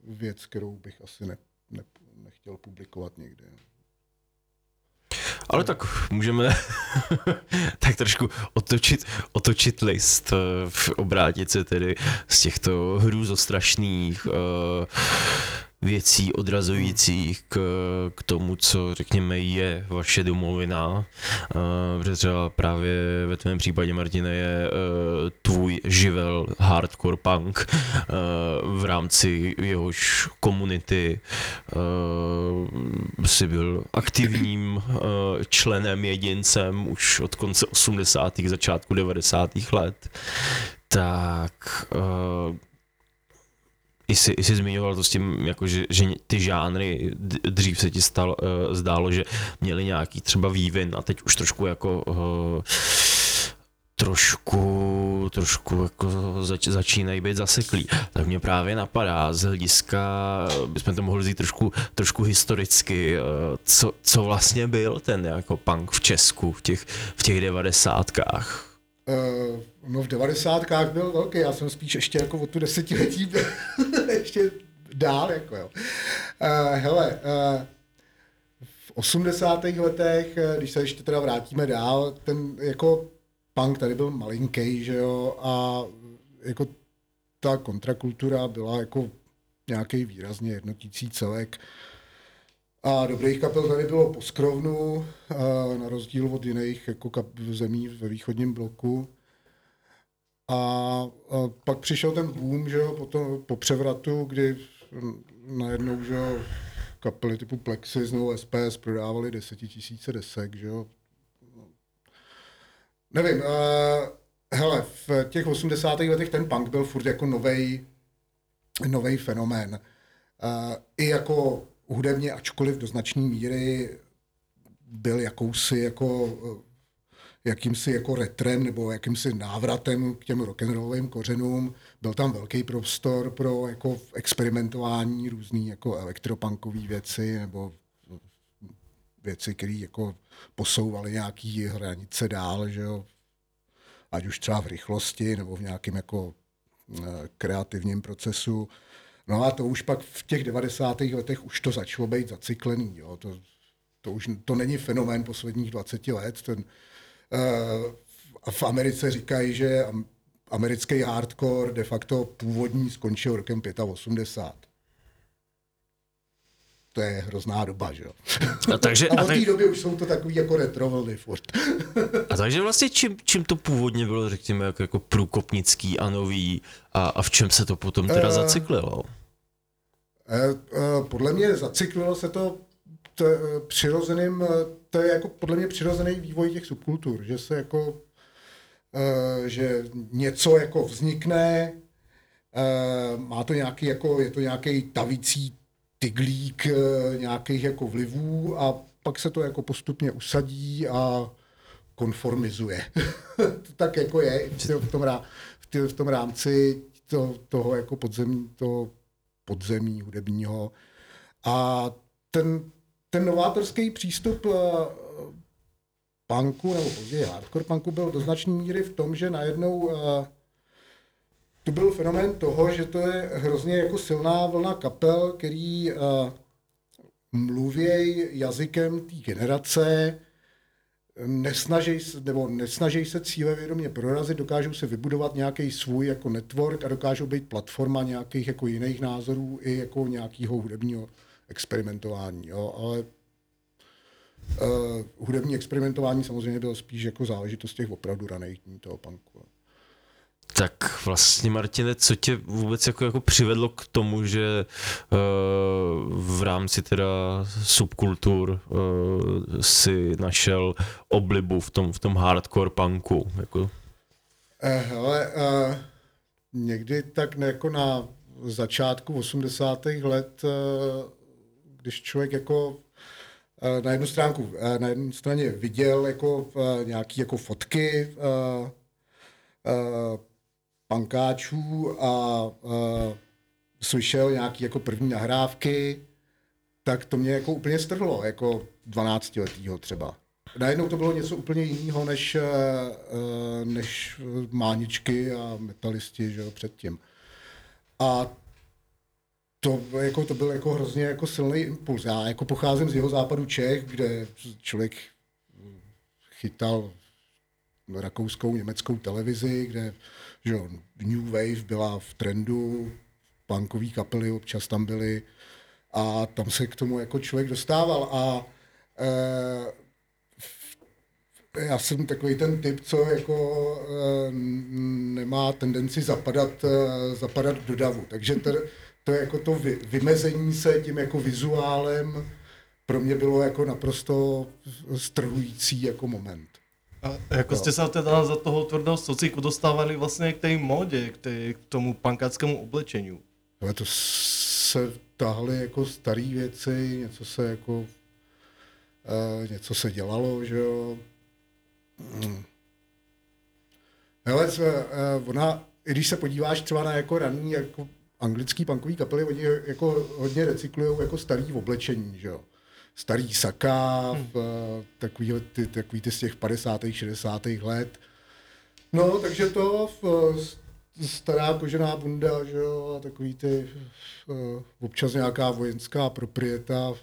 věc, kterou bych asi ne, ne, nechtěl publikovat někde.
Ale tak můžeme tak trošku otočit, otočit list, eh, obrátit se tedy z těchto hrůzostrašných uh, věcí odrazujících k, k tomu, co řekněme je vaše domovina. Uh, protože třeba právě ve tvém případě, Martine, je uh, tvůj živel hardcore punk uh, v rámci jehož komunity si byl aktivním členem, jedincem už od konce 80. začátku 90. let. Tak uh, jsi, jsi zmiňoval to s tím, jako že, že ty žánry dřív se ti stal, uh, zdálo, že měli nějaký třeba vývin a teď už trošku jako uh, trošku, trošku jako zač, začínají být zaseklí. Tak mě právě napadá z hlediska, bychom to mohli vzít trošku, trošku historicky, uh, co, co vlastně byl ten jako punk v Česku v těch, v těch devadesátkách.
Uh, no v devadesátkách byl velký, já jsem spíš ještě jako o tu desetiletí byl ještě dál, jako jo. Uh, hele, uh, v 80. letech, když se ještě teda vrátíme dál, ten jako punk tady byl malinký, že jo, a jako ta kontrakultura byla jako nějaký výrazně jednotící celek. A dobrých kapel tady bylo po skrovnu, na rozdíl od jiných jako kap, zemí ve východním bloku. A, a pak přišel ten boom, že jo, po, po převratu, kdy najednou, že jo, kapely typu Plexis nebo SPS prodávali desetitisíce desek, že jo. Nevím, uh, hele, v těch 80. letech ten punk byl furt jako novej, novej fenomén. Uh, I jako hudebně, ačkoliv do značné míry byl jakousi jako eh, jakýmsi jako retrem nebo jakýmsi návratem k těm rock'n'rollovým kořenům. Byl tam velký prostor pro jako experimentování různý jako elektropunkové věci nebo věci, které jako posouvaly nějaký hranice dál, že jo? ať už třeba v rychlosti nebo v nějakém jako eh, kreativním procesu. No a to už pak v těch 90. letech už to začalo být zacyklený. Jo? To, to už to není fenomén posledních 20 let. Ten, uh, v Americe říkají, že americký hardcore de facto původní skončil rokem 85 to je hrozná doba, že jo.
A, takže,
a od té doby už jsou to takový jako retro vlny furt.
a takže vlastně čím, čím to původně bylo, řekněme, jako, jako průkopnický a nový a, a v čem se to potom teda uh, zacyklilo? Uh,
uh, podle mě zacyklilo se to uh, přirozeným, to je jako podle mě přirozený vývoj těch subkultur, že se jako, uh, že něco jako vznikne, uh, má to nějaký jako, je to nějaký tavící tyglík eh, nějakých jako vlivů a pak se to jako postupně usadí a konformizuje. to tak jako je v tom, rá, v tom rámci to, toho jako podzemí, toho podzemí hudebního. A ten, ten novátorský přístup eh, punku, nebo později hardcore punku byl do značné míry v tom, že najednou uh, to byl fenomén toho, že to je hrozně jako silná vlna kapel, který uh, mluvějí jazykem té generace, nesnaží se, nebo nesnaží se cíle vědomě prorazit, dokážou se vybudovat nějaký svůj jako network a dokážou být platforma nějakých jako jiných názorů i jako nějakého hudebního experimentování. Jo. Ale uh, hudební experimentování samozřejmě bylo spíš jako záležitost těch opravdu raných dní toho punku.
Tak vlastně, Martine, co tě vůbec jako, jako přivedlo k tomu, že uh, v rámci teda subkultur uh, si našel oblibu v tom, v tom hardcore punku? Jako?
Eh, hele, uh, někdy tak jako na začátku 80. let, uh, když člověk jako uh, na jednu stránku, uh, na jedné straně viděl jako uh, nějaký jako fotky uh, uh, pankáčů a, a slyšel nějaký jako první nahrávky, tak to mě jako úplně strhlo, jako 12 letýho třeba. Najednou to bylo něco úplně jiného než, eh, než máničky a metalisti že jo, předtím. A to, jako, to byl jako hrozně jako silný impuls. Já jako pocházím z jeho západu Čech, kde člověk chytal rakouskou, německou televizi, kde že jo, New Wave byla v trendu, punkový kapely občas tam byly a tam se k tomu jako člověk dostával a e, já jsem takový ten typ, co jako e, nemá tendenci zapadat, e, zapadat do davu. Takže to, to jako to vy, vymezení se tím jako vizuálem pro mě bylo jako naprosto strhující jako moment.
A jako jste se teda za toho tvrdého sociku dostávali vlastně k té modě, k, té, k tomu pankáckému oblečení?
Ale to se tahly jako staré věci, něco se jako, uh, něco se dělalo, že jo. Hmm. Hele, uh, ona, i když se podíváš třeba na jako raný jako anglický punkový kapely, oni jako hodně recyklují jako starý oblečení, že jo starý saka, hmm. takový, ty, takový ty z těch 50. 60. let. No, takže to stará kožená bunda, že jo, a takový ty občas nějaká vojenská proprieta.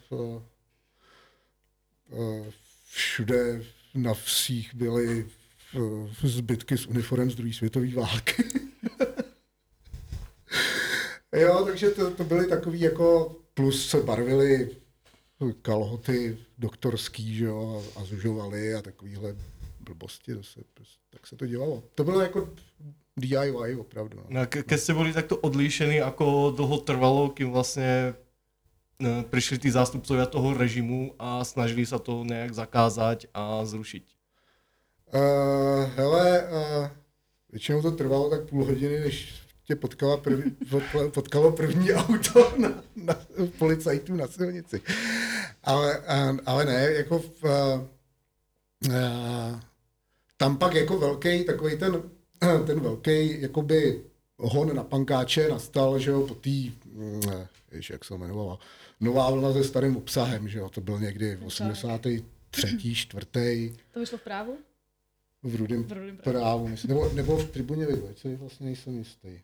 Všude na vsích byly zbytky z uniform z druhé světové války. jo, takže to, to byly takový jako, plus se barvili kalhoty doktorský, že jo, a, a zužovali a takovýhle blbosti, se, tak se to dělalo. To bylo jako DIY opravdu. No.
No, ke, ke jste byli takto odlišení, jako dlouho trvalo, kým vlastně ne, přišli ty zástupcovia toho režimu a snažili se to nějak zakázat a zrušit?
Uh, hele, uh, většinou to trvalo tak půl hodiny, než tě potkala první, potkalo, potkalo první auto na, na, policajtů na silnici. Ale, ale ne, jako v, a, tam pak jako velký, takový ten, ten velký, jakoby hon na pankáče nastal, že jo, po té, víš, jak se jmenovala, nová vlna se starým obsahem, že jo, to byl někdy v 83. čtvrtý.
To vyšlo v právu?
V rudém, právu, myslím, nebo, nebo v tribuně co vlastně nejsem jistý.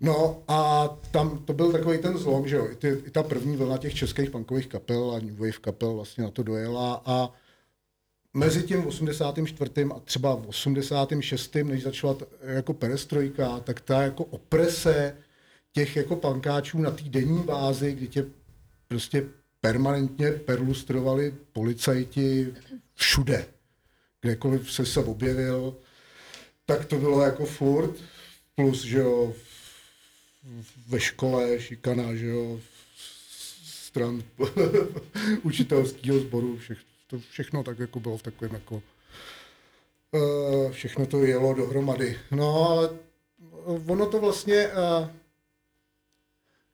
No a tam to byl takový ten zlom, že jo, i, ty, i ta první vlna těch českých punkových kapel a New Wave kapel vlastně na to dojela a mezi tím 84. a třeba 86. než začala jako perestrojka, tak ta jako oprese těch jako pankáčů na té denní bázi, kdy tě prostě permanentně perlustrovali policajti všude. Kdekoliv se se objevil, tak to bylo jako furt. Plus, že jo, ve škole šikana, že jo, stran učitelského sboru, všechno, to všechno tak jako bylo v takovém jako uh, všechno to jelo dohromady. No ale ono to vlastně uh,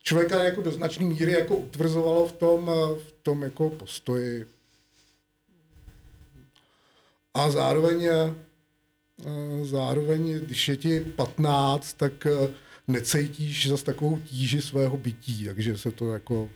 člověka jako do značné míry jako utvrzovalo v tom, uh, v tom jako postoji. A zároveň, zároveň, když je ti 15, tak necítíš zase takovou tíži svého bytí, takže se to jako...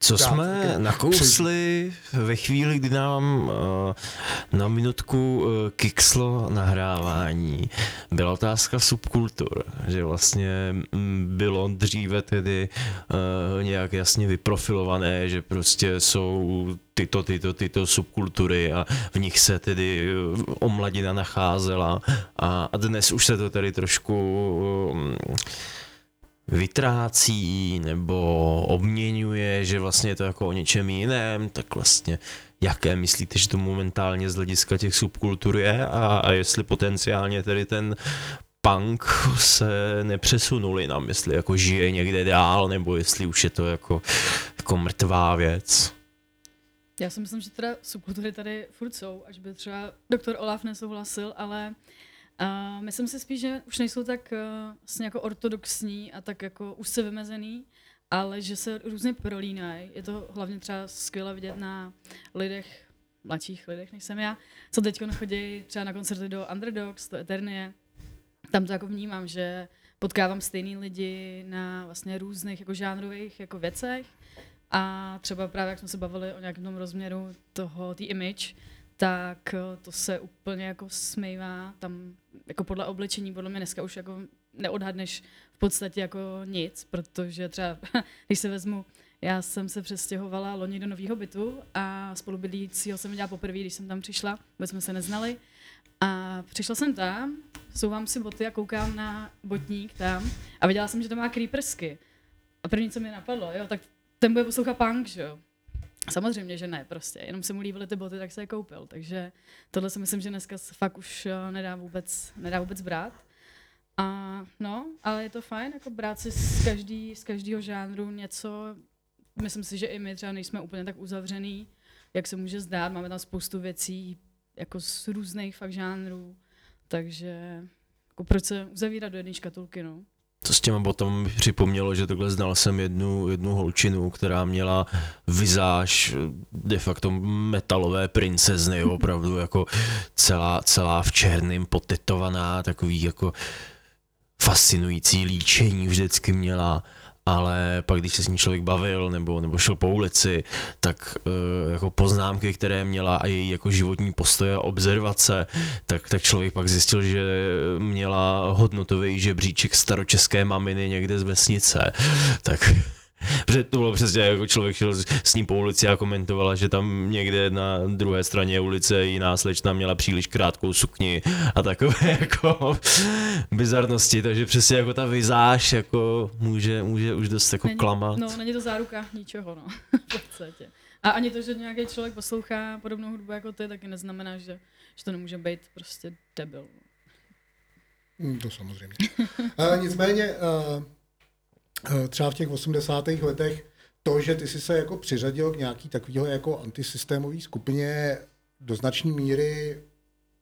Co jsme nakousli ve chvíli, kdy nám uh, na minutku uh, kikslo nahrávání, byla otázka subkultur, že vlastně mm, bylo dříve tedy uh, nějak jasně vyprofilované, že prostě jsou tyto, tyto, tyto subkultury a v nich se tedy omladina nacházela a, a dnes už se to tedy trošku vytrácí nebo obměňuje, že vlastně je to jako o něčem jiném, tak vlastně jaké myslíte, že to momentálně z hlediska těch subkultur je a, a jestli potenciálně tedy ten punk se nepřesunuli nám, jestli jako žije někde dál, nebo jestli už je to jako, jako mrtvá věc.
Já si myslím, že teda subkultury tady furt jsou, až by třeba doktor Olaf nesouhlasil, ale a myslím si spíš, že už nejsou tak uh, vlastně jako ortodoxní a tak jako už se vymezený, ale že se různě prolínají. Je to hlavně třeba skvěle vidět na lidech, mladších lidech, než jsem já, co teď chodí třeba na koncerty do Underdogs, do Eternie. Tam to jako vnímám, že potkávám stejný lidi na vlastně různých jako žánrových jako věcech a třeba právě jak jsme se bavili o nějakém rozměru toho, té image, tak eh, to se úplně jako smejvá tam jako podle oblečení, podle mě dneska už jako neodhadneš v podstatě jako nic, protože třeba, když se vezmu, já jsem se přestěhovala loni do nového bytu a spolubydlícího jsem viděla poprvé, když jsem tam přišla, vůbec jsme se neznali. A přišla jsem tam, souvám si boty a koukám na botník tam a viděla jsem, že to má creepersky. A první, co mi napadlo, jo, tak ten bude poslouchat punk, že jo. Samozřejmě, že ne, prostě. Jenom se mu líbily ty boty, tak se je koupil. Takže tohle si myslím, že dneska fakt už eh, nedá vůbec, nedá vůbec brát. A no, ale je to fajn, jako brát si z, každý, z každého žánru něco. Myslím si, že i my třeba nejsme úplně tak uzavřený, jak se může zdát. Máme tam spoustu věcí jako z různých fakt žánrů. Takže jako proč se uzavírat do jedné škatulky, no?
To s těma mi připomnělo, že takhle znal jsem jednu, jednu holčinu, která měla vizáž de facto metalové princezny, opravdu jako celá, celá v černém potetovaná, takový jako fascinující líčení vždycky měla ale pak když se s ní člověk bavil nebo, nebo šel po ulici, tak uh, jako poznámky, které měla a její jako životní postoje a observace, tak, tak člověk pak zjistil, že měla hodnotový žebříček staročeské maminy někde z vesnice. Tak Protože to bylo přesně jako člověk šel s ním po ulici a komentovala, že tam někde na druhé straně ulice jiná slečna měla příliš krátkou sukni a takové jako bizarnosti, takže přesně jako ta vizáž jako může, může už dost jako není, klamat.
No, není to záruka ničeho, no, v podstatě. A ani to, že nějaký člověk poslouchá podobnou hudbu jako ty, taky neznamená, že, že to nemůže být prostě debil.
Hmm, to samozřejmě. uh, nicméně, uh, třeba v těch 80. letech to, že ty si se jako přiřadil k nějaký takového jako antisystémové skupině do značné míry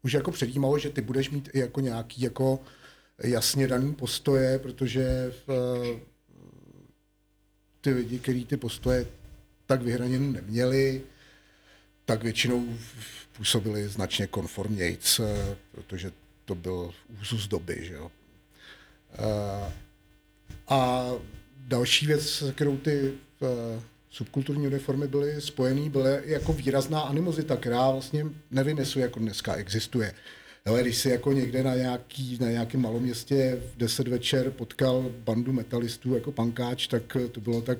už jako předjímalo, že ty budeš mít i jako nějaký jako jasně daný postoje, protože v, eh, ty lidi, kteří ty postoje tak vyhraněný neměli, tak většinou působili značně konformnějc, eh, protože to byl úzus doby. Že jo. Eh, A další věc, se kterou ty eh, subkulturní uniformy byly spojený, byla jako výrazná animozita, která vlastně nevím, jestli jako dneska existuje. Ale když si jako někde na, nějaký, na nějakém maloměstě v 10 večer potkal bandu metalistů jako pankáč, tak to bylo tak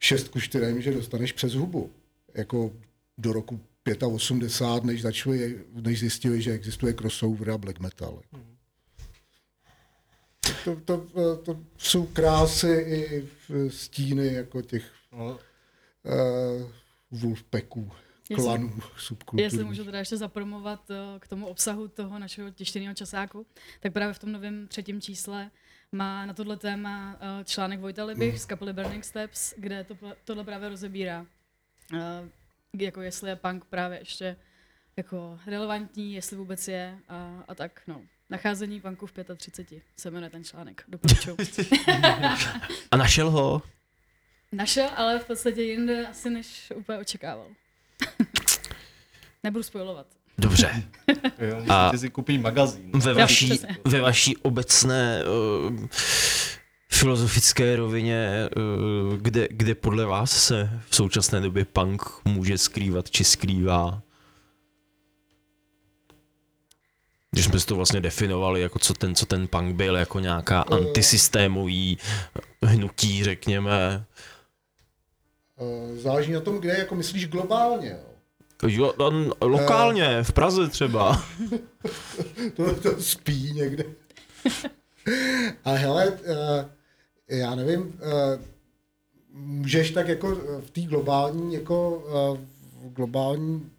6 ku 4, že dostaneš přes hubu. Jako do roku 85, než, začali, než zjistili, že existuje crossover a black metal. To, to, to jsou krásy i stíny jako těch
No,
uh, Wolfpacků,
Jestli-
klanů
Jestli
subkulturních.
můžu teda ještě zapromovat eh, k tomu obsahu toho našeho tištěného časáku, tak právě v tom novém třetím čísle má na tohle téma eh, článek Vojta Libich z kapely Burning Steps, kde to, tohle právě rozebírá. Jako jestli je punk právě ještě jako relevantní, jestli vůbec je a, a tak, no. Nacházení punku v 35 se jmenuje ten článek, doporučuji.
A našel ho?
Našel, ale v podstatě jinde asi než úplně očekával. Nebudu spojovat.
Dobře.
jo,
A-
si koupit magazín.
Ve vaší, ve vaší obecné uh, filozofické rovině, uh, kde, kde podle vás se v současné době punk může skrývat či skrývá? Když jsme si to vlastně definovali, jako co ten, co ten punk byl, jako nějaká antisystémový hnutí, řekněme.
Eh, Záleží na tom, kde jako myslíš globálně. Jo.
Jo, on, lokálně, v Praze třeba.
To, to spí někde. A hele, eh, já nevím, eh, můžeš tak jako v té globální, jako eh, v globální, mm,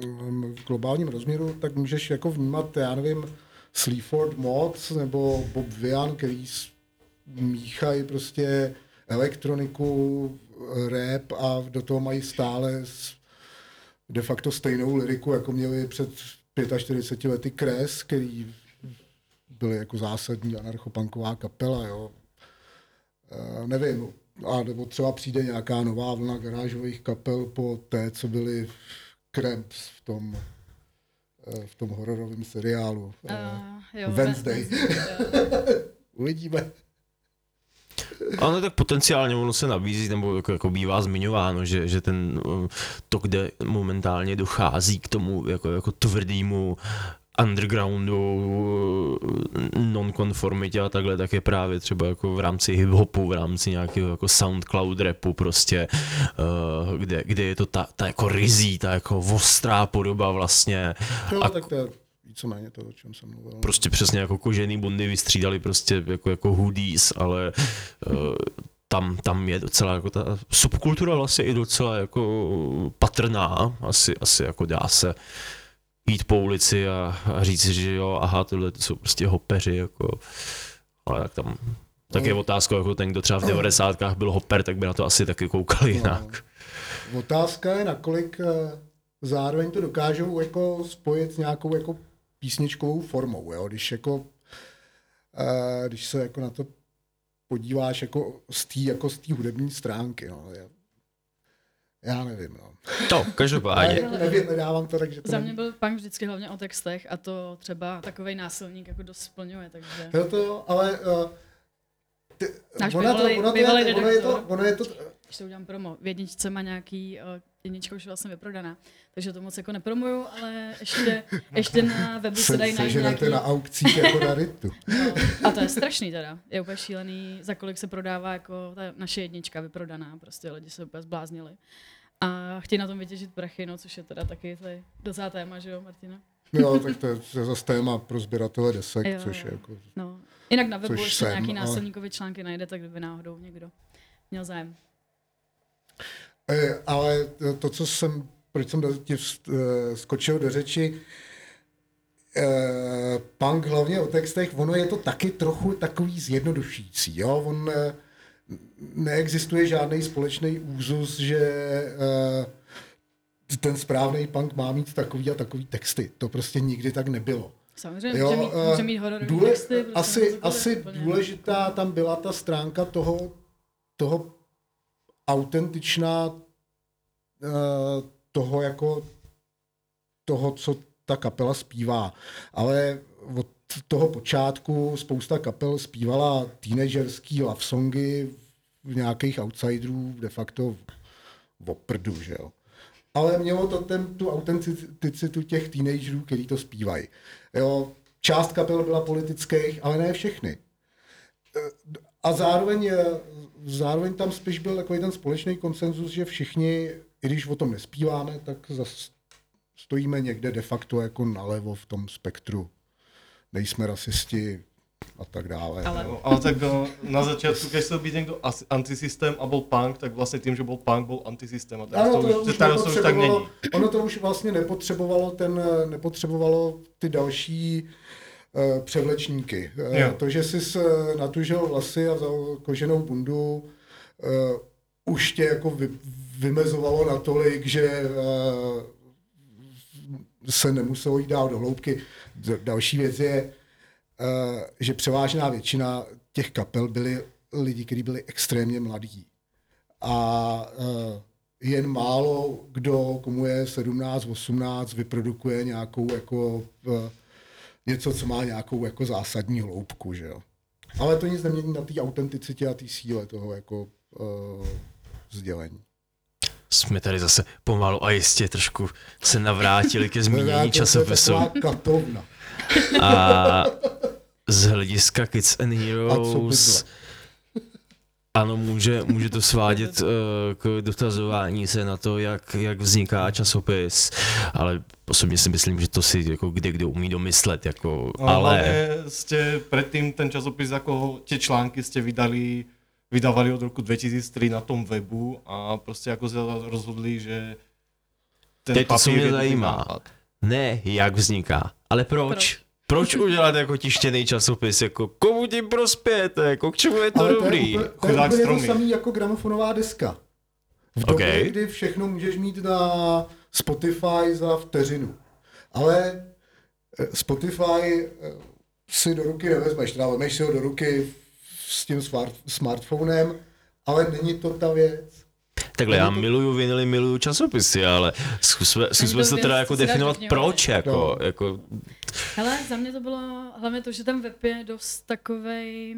v globálním rozměru, tak můžeš jako vnímat, já nevím, Sleaford Mods nebo Bob Vian, který míchají prostě elektroniku, rap a do toho mají stále de facto stejnou liriku, jako měli před 45 lety Kres, který byly jako zásadní anarchopanková kapela, jo. E, nevím, a nebo třeba přijde nějaká nová vlna garážových kapel po té, co byly Cramps v tom, eh, v tom hororovém seriálu.
Uh, jo,
Wednesday.
Wednesday.
Uvidíme.
Ale tak potenciálně ono se nabízí, nebo jako, jako bývá zmiňováno, že, že ten, uh, to, kde momentálně dochází k tomu jako, jako tvrdýmu undergroundu, uh, nonkonformitě a takhle, tak je právě třeba jako v rámci hip-hopu, v rámci nějakého jako soundcloud rapu prostě, uh, kde, kde je to ta, ta jako rizí, ta jako ostrá podoba vlastně
Jo,
A-
tak to je víceméně to, o čem jsem mluvil.
prostě přesně jako kožený bundy vystřídali prostě jako, jako hoodies, ale uh, tam, tam je docela jako ta subkultura vlastně i docela jako patrná, asi, asi jako dá se jít po ulici a, a říct si, že jo, aha, tohle to jsou prostě hopeři, jako, ale tak tam, tak je otázka, jako ten, kdo třeba v 90. byl hoper, tak by na to asi taky koukal jinak.
Otázka je, nakolik eh, zároveň to dokážou jako spojit s nějakou jako písničkovou formou, jo? Když jako eh, když se jako na to podíváš jako z té jako z hudební stránky, no. Já, nevím, no.
To, každopádně.
nevím, nedávám to, takže to
Za mě byl punk vždycky hlavně o textech a to třeba takový násilník jako dost splňuje, takže...
Jo, to ale uh, ty,
Náš
ona to,
bývalý-
ona to, je, ono je to, ono je to,
Když to udělám promo, v jedničce má nějaký, uh, jednička už je vlastně vyprodaná, takže to moc jako nepromuju, ale ještě, ještě na webu se
se,
dají najít nějaký...
na aukcích jako na Ritu.
No, a to je strašný teda, je úplně šílený, za kolik se prodává jako ta naše jednička vyprodaná, prostě lidi se úplně zbláznili. A chtějí na tom vytěžit prachy, no, což je teda taky je docela téma, že jo, Martina?
Jo, tak to je, to je zase téma pro sběratele desek,
Jo,
což
jo.
je jako
No. Jinak na webu ještě
jsem,
nějaký
ale-
násilníkový články najdete, kdyby náhodou někdo měl zájem.
Eh, Ale to, co jsem, proč jsem do, ti eh, skočil do řeči, eh, punk hlavně o textech, ono je to taky trochu takový zjednodušující. Jo? On neexistuje žádný společný úzus, že eh, ten správný punk má mít takový a takový texty. To prostě nikdy tak nebylo.
Samozřejmě,
Jo,
může mít,
eh,
může mít
Důle,
texty. prostě
asi, asi
úplně.
důležitá tam byla ta stránka toho, toho autentičná eh, toho jako toho, co ta kapela zpívá. Ale od toho počátku spousta kapel zpívala teenagerský love songy v nějakých outsiderů de facto oprdu, že jo. Ale mělo to ten, tu autenticitu těch teenagerů, který to zpívají. Jo, část kapel byla politických, ale ne všechny. A zároveň, zároveň tam spíš byl takový ten společný konsenzus, že všichni, i když o tom nespíváme, tak zas stojíme někde de facto jako nalevo v tom spektru. Nejsme rasisti a tak dále.
Ale-
No, ale tak eh, na začátku, chcel byť niekto asi- antisystém a bol punk, tak vlastne tým, že bol punk, bol antisystém. A
Ano,
to,
to
už, to už tak není.
ono to už vlastně nepotřebovalo ten, nepotřebovalo ty další uh, převlečníky. Uh,
Jo.
to, že jsi uh, natužil vlasy a vzal koženou bundu, uh, už tě jako vy, vymezovalo natolik, že uh, se nemuselo jít dál do hloubky. Další věc je, uh, že převážná většina těch kapel byli lidi, kteří byli extrémně mladí. A uh, jen málo kdo, komu je 17, 18, vyprodukuje nějakou jako uh, něco, co má nějakou jako zásadní hloubku, že jo. Ale to nic nemění na té autenticitě a té síle toho jako sdělení.
Jsme tady zase pomalu a jistě trošku se navrátili ke
To je
zmínění časopisu. A z hlediska Kids and Heroes, ano, může, může to svádět uh, k dotazování se na to, jak, jak vzniká časopis, ale osobně si myslím, že to si jako kde kdo umí domyslet, jako, ale...
hlavne ste predtým ten časopis, ako tie články ste vydali, vydávali od roku 2003 na tom webu a prostě ako sa rozhodli, že ten
To je to, co
papír
mě zajímá.
nápad.
Ne, jak vzniká, ale proč?
Proč?
Proč udělat jako tištěný časopis, jako komu tím prospějete, jako k čemu je to
Ale
dobrý?
to je, úplně- to je úplně to samé jako gramofonová deska. V době,
Ok.
kdy všechno můžeš mít na Spotify za vteřinu. Ale eh, Spotify eh, si do ruky nevezmeš, teda vezmeš si ho do ruky s tím smart, smartphonem, ale není to ta věc.
Takhle, já miluju vinily, miluju časopisy, ale zkusme, zkusme
to
se teda jako definovat, proč, jako,
No.
jako,
Hele, za mě to bylo hlavně to, že ten web je dost takovej,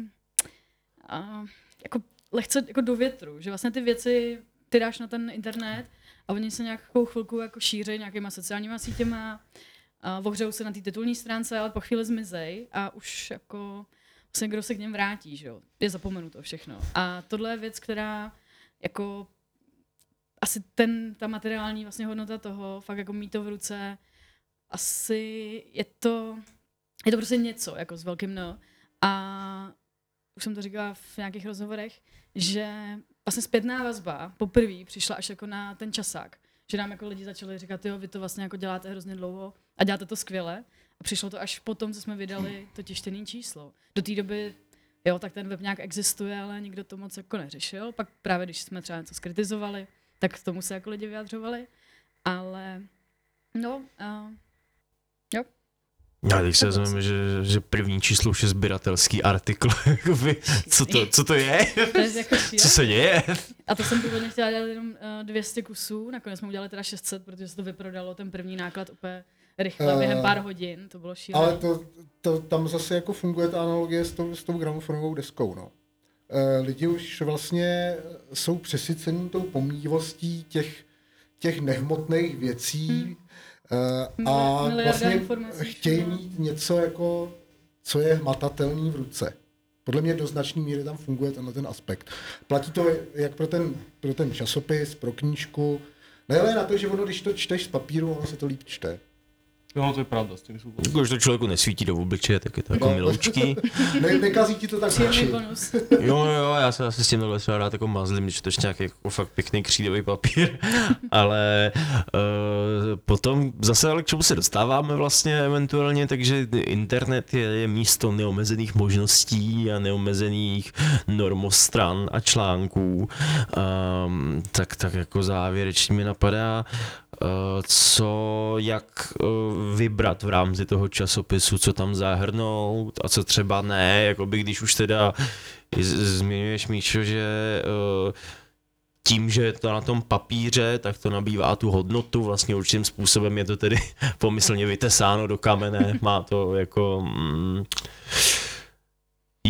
a, jako lehce jako do větru, že vlastně ty věci ty dáš na ten internet a oni se nějakou chvilku jako šíří nějakýma sociálníma sítěma, a ohřejou se na té titulní stránce, ale po chvíli zmizej a už jako vlastně kdo se k něm vrátí, že jo, je zapomenuto všechno. A tohle je věc, která jako asi ten, ta materiální vlastně hodnota toho, fakt jako mít to v ruce, asi je to, je to prostě něco, jako s velkým no. A už jsem to říkala v nějakých rozhovorech, že vlastně zpětná vazba poprvé přišla až jako na ten časák. Že nám jako lidi začali říkat, jo, vy to vlastně jako děláte hrozně dlouho a děláte to skvěle. A přišlo to až potom, co jsme vydali to tištěné číslo. Do té doby, jo, tak ten web nějak existuje, ale nikdo to moc jako neřešil. Pak právě, když jsme třeba něco skritizovali, tak k tomu se jako lidi vyjadřovali. Ale, no, uh, jo,
já když se vezmeme, že, že první číslo už je sběratelský artikl, co to, co to je?
to je jako
Co se děje?
A to jsem původně chtěla dělat jenom uh, 200 kusů, nakonec jsme udělali teda 600, protože se to vyprodalo, ten první náklad úplně rychle,
Eh,
během pár hodin, to bylo šílené.
Ale to, to, tam zase jako funguje ta analogie s tou, s tou gramofonovou deskou. No. Eh, Lidi už vlastně jsou přesycení tou pomývostí těch, těch nehmotných věcí
Hmm.
eh, a
Mili-
vlastně chtějí mít něco, jako, co je hmatatelný v ruce. Podle mě do značné míry tam funguje tenhle ten aspekt. Platí to jak pro ten, pro ten časopis, pro knížku, Nehledě na to, že ono, když to čteš z papíru, ono se to líp čte.
No to je pravda, s tým súhlasím.
Jako, že to člověku nesvítí do obličeje, tak je to jako
No.
miloučký.
Ne, nekazí ti to tak
bonus.
Jo, jo, já se asi s tím třeba rád jako mazlím, když to ještě nějaký jako fakt pěkný křídový papír, ale uh, potom zase ale k čemu se dostáváme vlastně eventuálně, takže internet je, je místo neomezených možností a neomezených normostran a článků, um, tak, tak jako závěrečně mi napadá, uh, co, jak uh, vybrat v rámci toho časopisu, co tam zahrnout a co třeba ne, jako by když už teda zmiňuješ Míšo, že uh, tím, že je to na tom papíře, tak to nabývá tu hodnotu, vlastně určitým způsobem je to tedy pomyslně vytesáno do kamene, má to jako... Mm,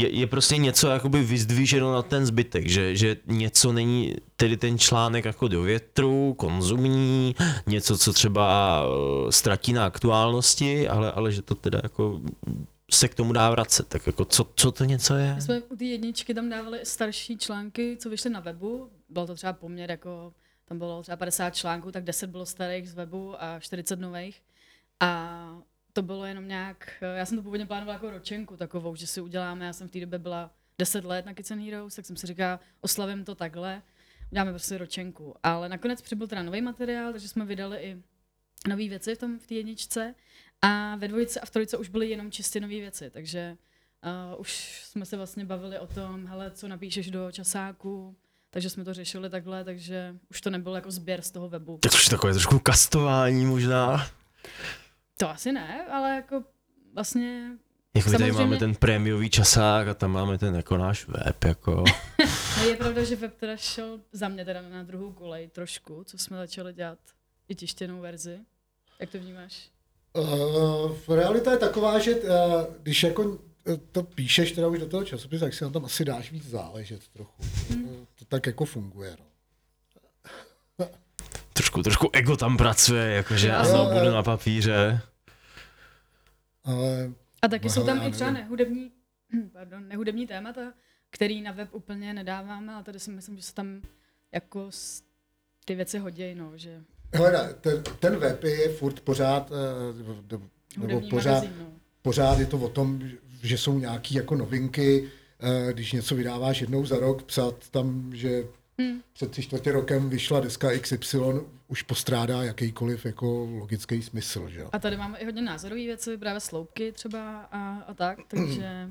je, je prostě něco jakoby vyzdvíženo na ten zbytek, že, že něco není tedy ten článek jako do větru, konzumní, něco, co třeba uh, ztratí na aktuálnosti, ale, ale že to teda jako se k tomu dá vracet. Tak jako co, co to něco je?
My jsme u té jedničky tam dávali starší články, co vyšly na webu. Byl to třeba poměr jako, tam bylo třeba 50 článků, tak 10 bylo starých z webu a 40 nových. A to bylo jenom nějak, já jsem to původně plánovala jako ročenku takovou, že si uděláme, já jsem v té době byla 10 let na Kitchen Heroes, tak jsem si říkala, oslavím to takhle, uděláme prostě ročenku. Ale nakonec přibyl teda nový materiál, takže jsme vydali i nové věci v tom v té jedničce a ve dvojice a v trojice už byly jenom čistě nové věci, takže uh, už jsme se vlastně bavili o tom, hele, co napíšeš do časáku, takže jsme to řešili takhle, takže už to nebylo jako sběr z toho webu.
Tak to je takové trošku kastování možná.
To asi ne, ale jako vlastně
Jako my tady
Samozřejmě-
máme ten prémiový časák a tam máme ten jako náš web, jako.
je pravda, že web teda šel za mě teda na druhou kolej trošku, co jsme začali dělat i tištěnou verzi. Jak to vnímáš?
Uh, realita je taková, že uh, když jako eh, to píšeš teda už do toho časopisu, tak si na tom asi dáš víc záležet trochu.
Hmm.
To tak jako funguje. No.
Trošku, trošku ego tam pracuje, jakože ano,
Jo,
budu na papíře.
Ale
A taky
No
jsou tam i třeba nehudební, pardon, nehudební témata, který na web úplně nedáváme, ale tady si myslím, že se tam jako ty věci hodí, no, že
hele, ten, ten web je furt pořád, eh, nebo,
hudební
pořád,
magazín, no.
pořád je to o tom, že jsou nějaké jako novinky, eh, když něco vydáváš jednou za rok, psát tam, že
Hmm.
před tři čtvrtě rokem vyšla deska XY, už postrádá jakýkoliv jako logický smysl, že.
A tady máme i hodně názorové věci, právě sloupky třeba a, a tak, takže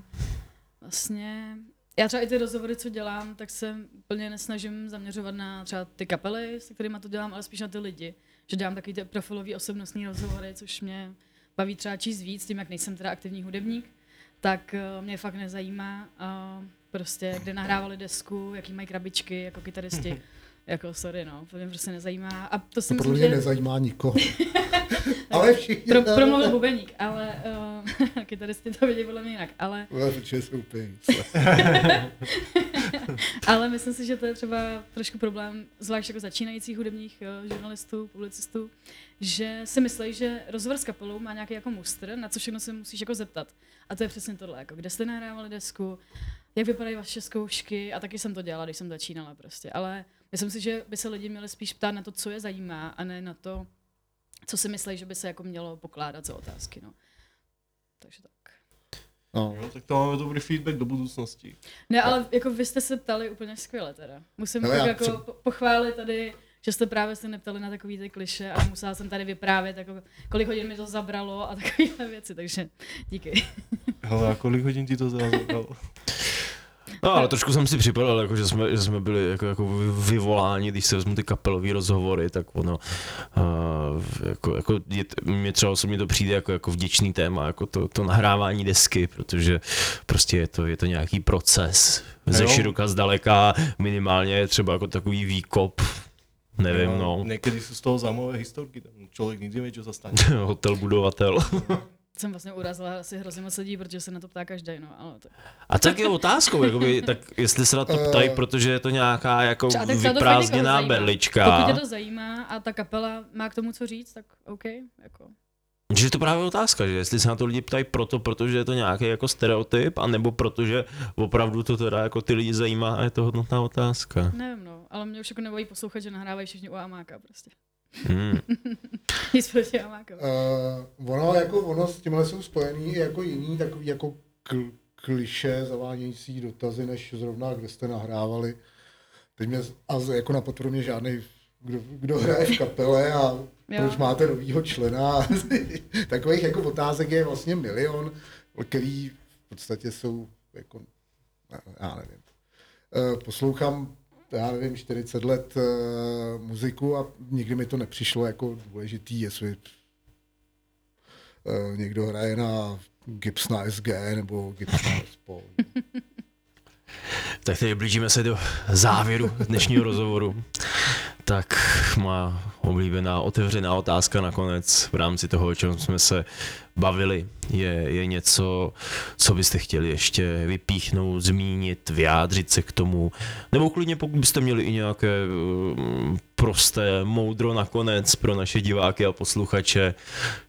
vlastně já třeba i ty rozhovory, co dělám, tak se úplně nesnažím zaměřovat na třeba ty kapely, se kterými to dělám, ale spíš na ty lidi. Že dělám takový ty profilový osobnostní rozhovory, což mě baví třeba číst víc, tím, jak nejsem teda aktivní hudebník, tak eh, mě fakt nezajímá prostě, kde nahrávali desku, jaký mají krabičky jako kytaristi. jako sorry, no, to mě prostě nezajímá. A to si
To
myslím, že...
nezajímá nikoho. Ale všichni...
Pro, promluvil bubeník, ale uh, kytaristi to vidí podle mě jinak. Ale,
Ale
myslím si, že to je třeba trošku problém, zvlášť jako začínajících hudebních uh, žurnalistů, publicistů, že si myslí, že rozhovor s kapelou má nějaký jako mustr, na co všechno se musíš jako zeptat. A to je přesně tohle, jako kde jste nahrávali desku, jak vypadají vaše zkoušky a taky jsem to dělala, když jsem začínala prostě. Ale myslím si, že by se lidi měli spíš ptát na to, co je zajímá a ne na to, co si myslí, že by se jako mělo pokládat za otázky. No. Takže tak.
No.
Jo, tak to máme dobrý feedback do budoucnosti.
Ne, ale jako vy jste se ptali úplně skvěle teda. Musím
Hele, já
jako po- pochválit tady, že jste právě se neptali na takový ty kliše a musela jsem tady vyprávět, jako, kolik hodin mi to zabralo a takovéhle věci, takže díky.
Hele, a kolik hodin ti to zabralo?
No, ale trošku jsem si připadal, jako, že, jsme, že jsme byli jako, jako vy- vyvoláni, když se vezmu ty kapelové rozhovory, tak ono, uh, jako, jako je, mě třeba osobně to přijde jako, jako vděčný téma, jako to, to nahrávání desky, protože prostě je to, je to nějaký proces, ze
Jo.
široka zdaleka, minimálně třeba jako takový výkop, nevím, no,
Někdy jsou z toho zaujímavé historky, tam člověk nikdy neví, co se stane.
hotel budovatel.
Jsem vlastně urazila asi hrozně moc lidí, protože se na to ptá každý, no, ale to...
A tak je otázkou, jakoby, tak jestli se na to ptají,
Eh.
protože je to nějaká jako
Třeba- fakt
vyprázdněná berlička.
Pokud tě to zajímá a ta kapela má k tomu co říct, tak OK, jako.
Že je to právě otázka, že jestli se na to lidi ptají proto, protože je to nějaký jako stereotyp, anebo protože opravdu to teda jako ty lidi zajímá a je to hodnotná otázka.
Nevím, no, ale mě už jako nebojí poslouchat, že nahrávají všichni u Amáka prostě.
Hmm.
Nic proti.
Uh, ono, jako, ono s tímhle jsou spojený i jako jiný takový jako kl- kliše zavánějící dotazy, než zrovna kde jste nahrávali. Teď mě, a z- jako napadl mě žádný, kdo, kdo hraje v kapele a
Jo.
proč máte novýho člena. Takových jako otázek je vlastně milion, který v podstatě jsou jako, já nevím. Eh, Poslouchám, já nevím, 40 let eh, muziku a nikdy mi to nepřišlo jako důležitý, jestli eh, někdo hraje na Gips na SG nebo Gips na SPO.
Tak teď blížíme se do závěru dnešního rozhovoru. Tak má oblíbená otevřená otázka nakonec v rámci toho, o čem jsme se bavili. Je, je něco, co byste chtěli ještě vypíchnout, zmínit, vyjádřit se k tomu, nebo klidně pokud byste měli i nějaké um, prosté moudro nakonec pro naše diváky a posluchače,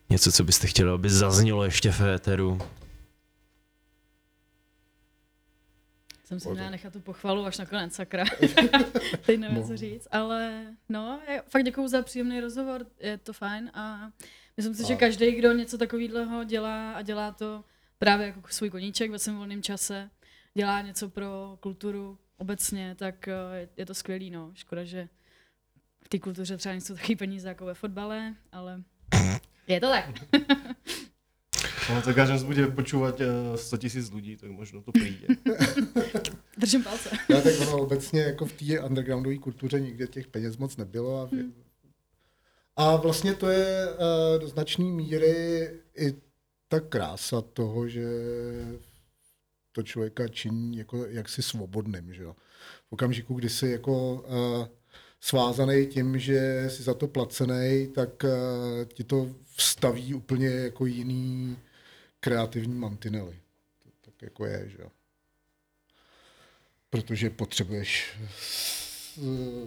něco, co byste chtěli, aby zaznělo ještě v éteru.
Jsem si měla nechat tu pochvalu až nakonec, sakra. Teď nevím, co říct, ale no, je, fakt děkuju za příjemný rozhovor, je to fajn a myslím si, že každý, kdo něco takového dělá a dělá to právě jako svůj koníček ve svém volném čase, dělá něco pro kulturu obecně, tak eh, je, je to skvělý, no. Škoda, že v té kultuře třeba nejsou taky peníze jako ve fotbale, ale je to tak.
No, tak až nás bude počúvať eh, 100 tisíc lidí, tak možno to přijde.
Držím palce.
Já tak ono obecně jako v té undergroundové kultuře nikde těch peněz moc nebylo. A, hmm. a vlastně to je uh, do značné míry i ta krása toho, že to člověka činí jako jaksi svobodným. Že jo? V okamžiku, kdy jsi jako uh, svázaný tím, že jsi za to placený, tak uh, ti to vstaví úplně jako jiný kreativní mantinely. To tak jako je, že jo protože potřebuješ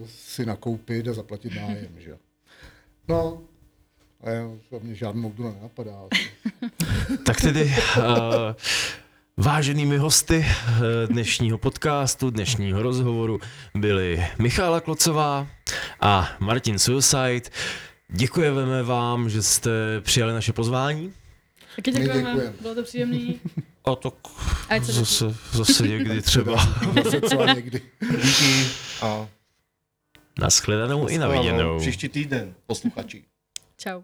si nakoupit a zaplatit nájem, že No, a já, mě žádnou moudru nenapadá.
tak tedy uh, váženými hosty dnešního podcastu, dnešního rozhovoru byli Michála Klocová a Martin Suicide. Děkujeme vám, že jste přijali naše pozvání.
Taky děkujeme, bylo to příjemný.
A tak zase, zase někdy třeba.
zase co někdy.
Díky a
Naschledanou i na viděnou.
Příští týden, posluchači.
Čau.